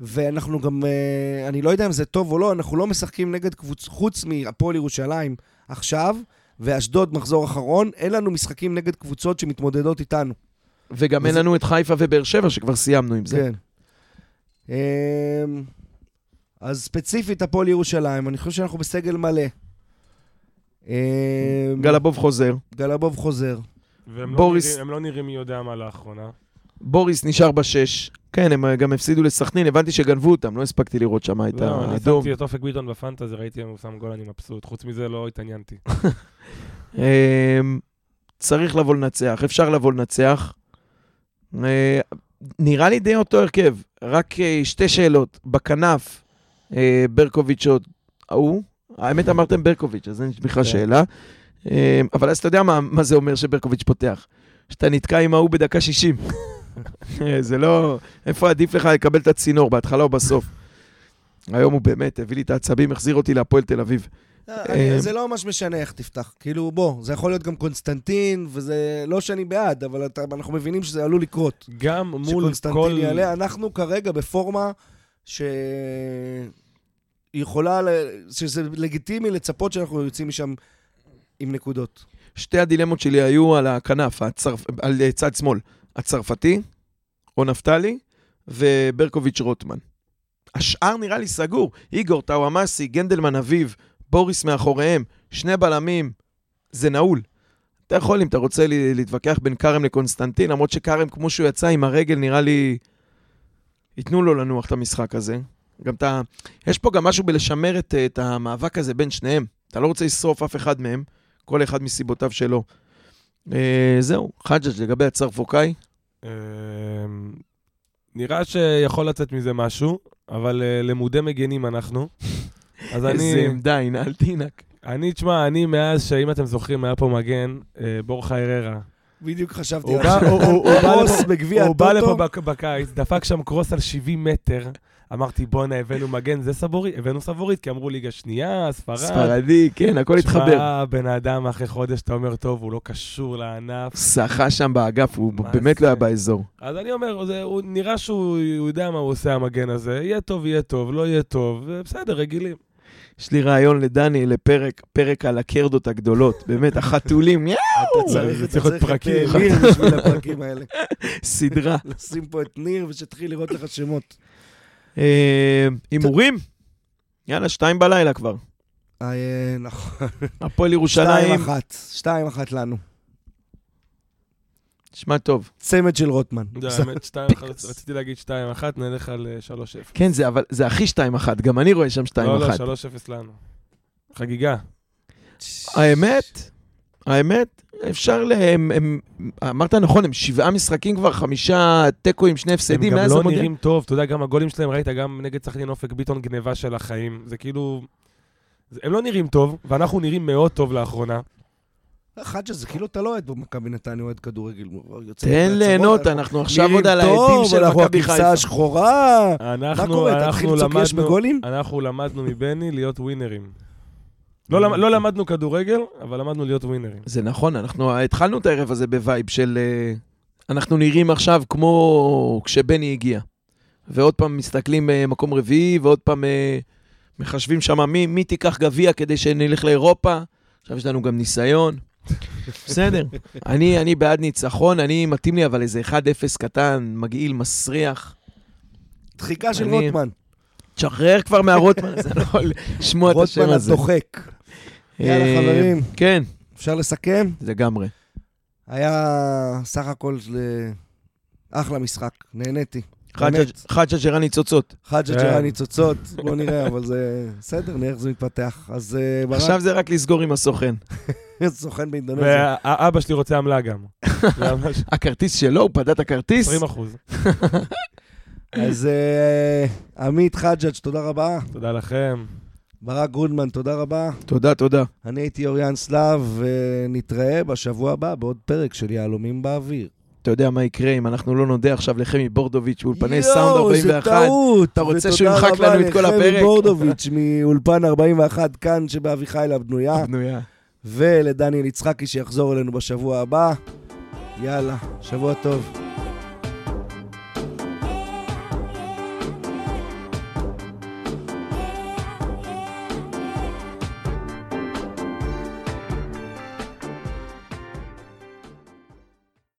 ואנחנו גם, אה, אני לא יודע אם זה טוב או לא, אנחנו לא משחקים נגד קבוצ... חוץ מהפועל ירושלים עכשיו, ואשדוד מחזור אחרון, אין לנו משחקים נגד קבוצות שמתמודדות איתנו. וגם אין לנו את חיפה ובאר שבע, שכבר סיימנו עם זה. כן. אמ, אז ספציפית הפועל ירושלים, אני חושב שאנחנו בסגל מלא. אה, גלבוב חוזר. גלבוב חוזר. והם לא בוריס- לא נראים מי יודע מה לאחרונה. בוריס נשאר בשש. כן, הם אה, גם הפסידו לסכנין, הבנתי שגנבו אותם, לא הספקתי לראות שם את לא, אני האדום. שמתי את אופק ביטון בפנטזי, ראיתי אם הוא שם גול, אני מבסוט. חוץ מזה לא התעניינתי. אמ, צריך לבוא לנצח, אפשר לבוא לנצח. אה, נראה לי די אותו הרכב, רק אה, שתי שאלות. בכנף, ברקוביץ' עוד ההוא, האמת אמרתם ברקוביץ', אז אין בכלל כן. שאלה. אה, אבל אז אתה יודע מה, מה זה אומר שברקוביץ' פותח? שאתה נתקע עם ההוא בדקה 60. אה, זה לא... איפה עדיף לך לקבל את הצינור, בהתחלה או בסוף? היום הוא באמת הביא לי את העצבים, החזיר אותי להפועל תל אביב. אני- אה, זה לא ממש משנה איך תפתח. כאילו, בוא, זה יכול להיות גם קונסטנטין, וזה לא שאני בעד, אבל אנחנו מבינים שזה עלול לקרות. גם מול שקונסטנטין כל... יעלה. אנחנו כרגע בפורמה שיכולה, ל- שזה לגיטימי לצפות שאנחנו יוצאים משם עם נקודות. שתי הדילמות שלי היו על הכנף, הצרפ... על אה, צד שמאל. הצרפתי, או נפתלי, וברקוביץ' רוטמן. השאר נראה לי סגור. איגור, טאוואמאסי, גנדלמן אביב, בוריס מאחוריהם, שני בלמים, זה נעול. אתה יכול, אם אתה רוצה להתווכח בין כרם לקונסטנטין, למרות שכרם, כמו שהוא יצא עם הרגל, נראה לי... ייתנו לו לנוח את המשחק הזה. גם אתה... יש פה גם משהו בלשמר את, את המאבק הזה בין שניהם. אתה לא רוצה לשרוף אף אחד מהם. כל אחד מסיבותיו שלו. אה, זהו, חג'ג' לגבי הצרפוקאי. אמ, נראה שיכול לצאת מזה משהו, אבל אה, למודי מגנים אנחנו. אז איזה אני, עמדה, הנה, אל תינק. אני, תשמע, אני מאז שאם אתם זוכרים, היה פה מגן, אה, בורחה אררה. בדיוק חשבתי על זה. הוא- בא לפה- בקיץ, דפק שם קרוס על 70 מטר. אמרתי, בואנה, הבאנו מגן, זה סבורית? הבאנו סבורית, כי אמרו ליגה שנייה, ספרד. ספרדי, כן, הכל התחבר. תשמע, בן אדם אחרי חודש, אתה אומר, טוב, הוא לא קשור לענף. שחה שם באגף, הוא באמת זה? לא היה באזור. אז אני אומר, זה, הוא נראה שהוא הוא יודע מה הוא עושה, המגן הזה. יהיה טוב, יהיה טוב, לא יהיה טוב, בסדר, רגילים. יש לי רעיון לדני לפרק, פרק על הקרדות הגדולות. באמת, החתולים, יא, אתה צריך אתה צריך את פרקים. ניר בשביל הפרקים האלה. סדרה. לשים פה את ניר ושתתחיל לראות לך שמות. אה, הימורים? יאללה, שתיים בלילה כבר. אה, נכון. הפועל שתיים ירושלים, אחת. שתיים אחת לנו. שמע טוב. צמד של רוטמן. זה האמת, שתיים אחת, רציתי להגיד שתיים אחת, נלך על אה, שלוש אפס. כן, זה אבל, זה הכי שתיים אחת, גם אני רואה שם שתיים לא, לא, אחת. שלוש אפס לנו. חגיגה. האמת, האמת, אפשר ל... הם, הם, אמרת נכון, הם שבעה משחקים כבר, חמישה תיקואים, שני הם הפסדים, גם מאז לא המודל. נראים טוב, אתה יודע, גם הגולים שלהם, ראית, גם נגד סכנין אופק ביטון גניבה של החיים. זה כאילו... הם לא נראים טוב, ואנחנו נראים מאוד טוב לאחרונה. חג'ה, זה כאילו אתה לא אוהד במכבי נתניה, אוהד כדורגל. תן ליהנות, אנחנו אנחנו עכשיו עוד על העדים של אנחנו מכבי הכבשה חיפה. השחורה. מה אנחנו, קורה? תתחיל אנחנו לצוק אש למדנו, בגולים? אנחנו למדנו מבני להיות ווינרים. לא, למ- לא למדנו כדורגל, אבל למדנו להיות ווינרים. זה נכון, אנחנו התחלנו את הערב הזה בווייב של... אה, אנחנו נראים עכשיו כמו כשבני הגיע. ועוד פעם מסתכלים במקום רביעי, ועוד פעם אה, מחשבים שם מי, מי תיקח גביע כדי שנלך לאירופה. עכשיו יש לנו גם ניסיון. בסדר. אני, אני בעד ניצחון, אני מתאים לי אבל איזה 1-0 קטן, מגעיל, מסריח. דחיקה של אני- רוטמן. תשחרר כבר מהרוטמן, זה לא יכול לשמוע את השם רוטמן הזה. הדוחק. יאללה, אה, חברים. כן, אפשר לסכם? לגמרי. היה סך הכל אחלה משחק, נהניתי. חג'ג' ג'רן ניצוצות. חג'ה כן. ג'רני ניצוצות, בוא נראה, אבל זה בסדר, נראה איך זה מתפתח. אז אה, ברק, עכשיו זה רק לסגור עם הסוכן. סוכן באינדונזיה. ואבא שלי רוצה עמלה גם. הכרטיס שלו, הוא פדה את הכרטיס. 20 אחוז. אז אה, עמית חג'ג', תודה רבה. תודה לכם. ברק גרונדמן, תודה רבה. תודה, תודה. אני הייתי אוריאן סלאב, ונתראה בשבוע הבא בעוד פרק של יהלומים באוויר. אתה יודע מה יקרה אם אנחנו לא נודה עכשיו לחמי בורדוביץ' באולפני יואו, סאונד איזה 41. טעות. אתה רוצה ותודה שהוא ימחק רבה לנו את כל לחמי הפרק? בורדוביץ' מאולפן 41 כאן שבאביחיל הבנויה, בנויה. ולדניאל יצחקי שיחזור אלינו בשבוע הבא. יאללה, שבוע טוב.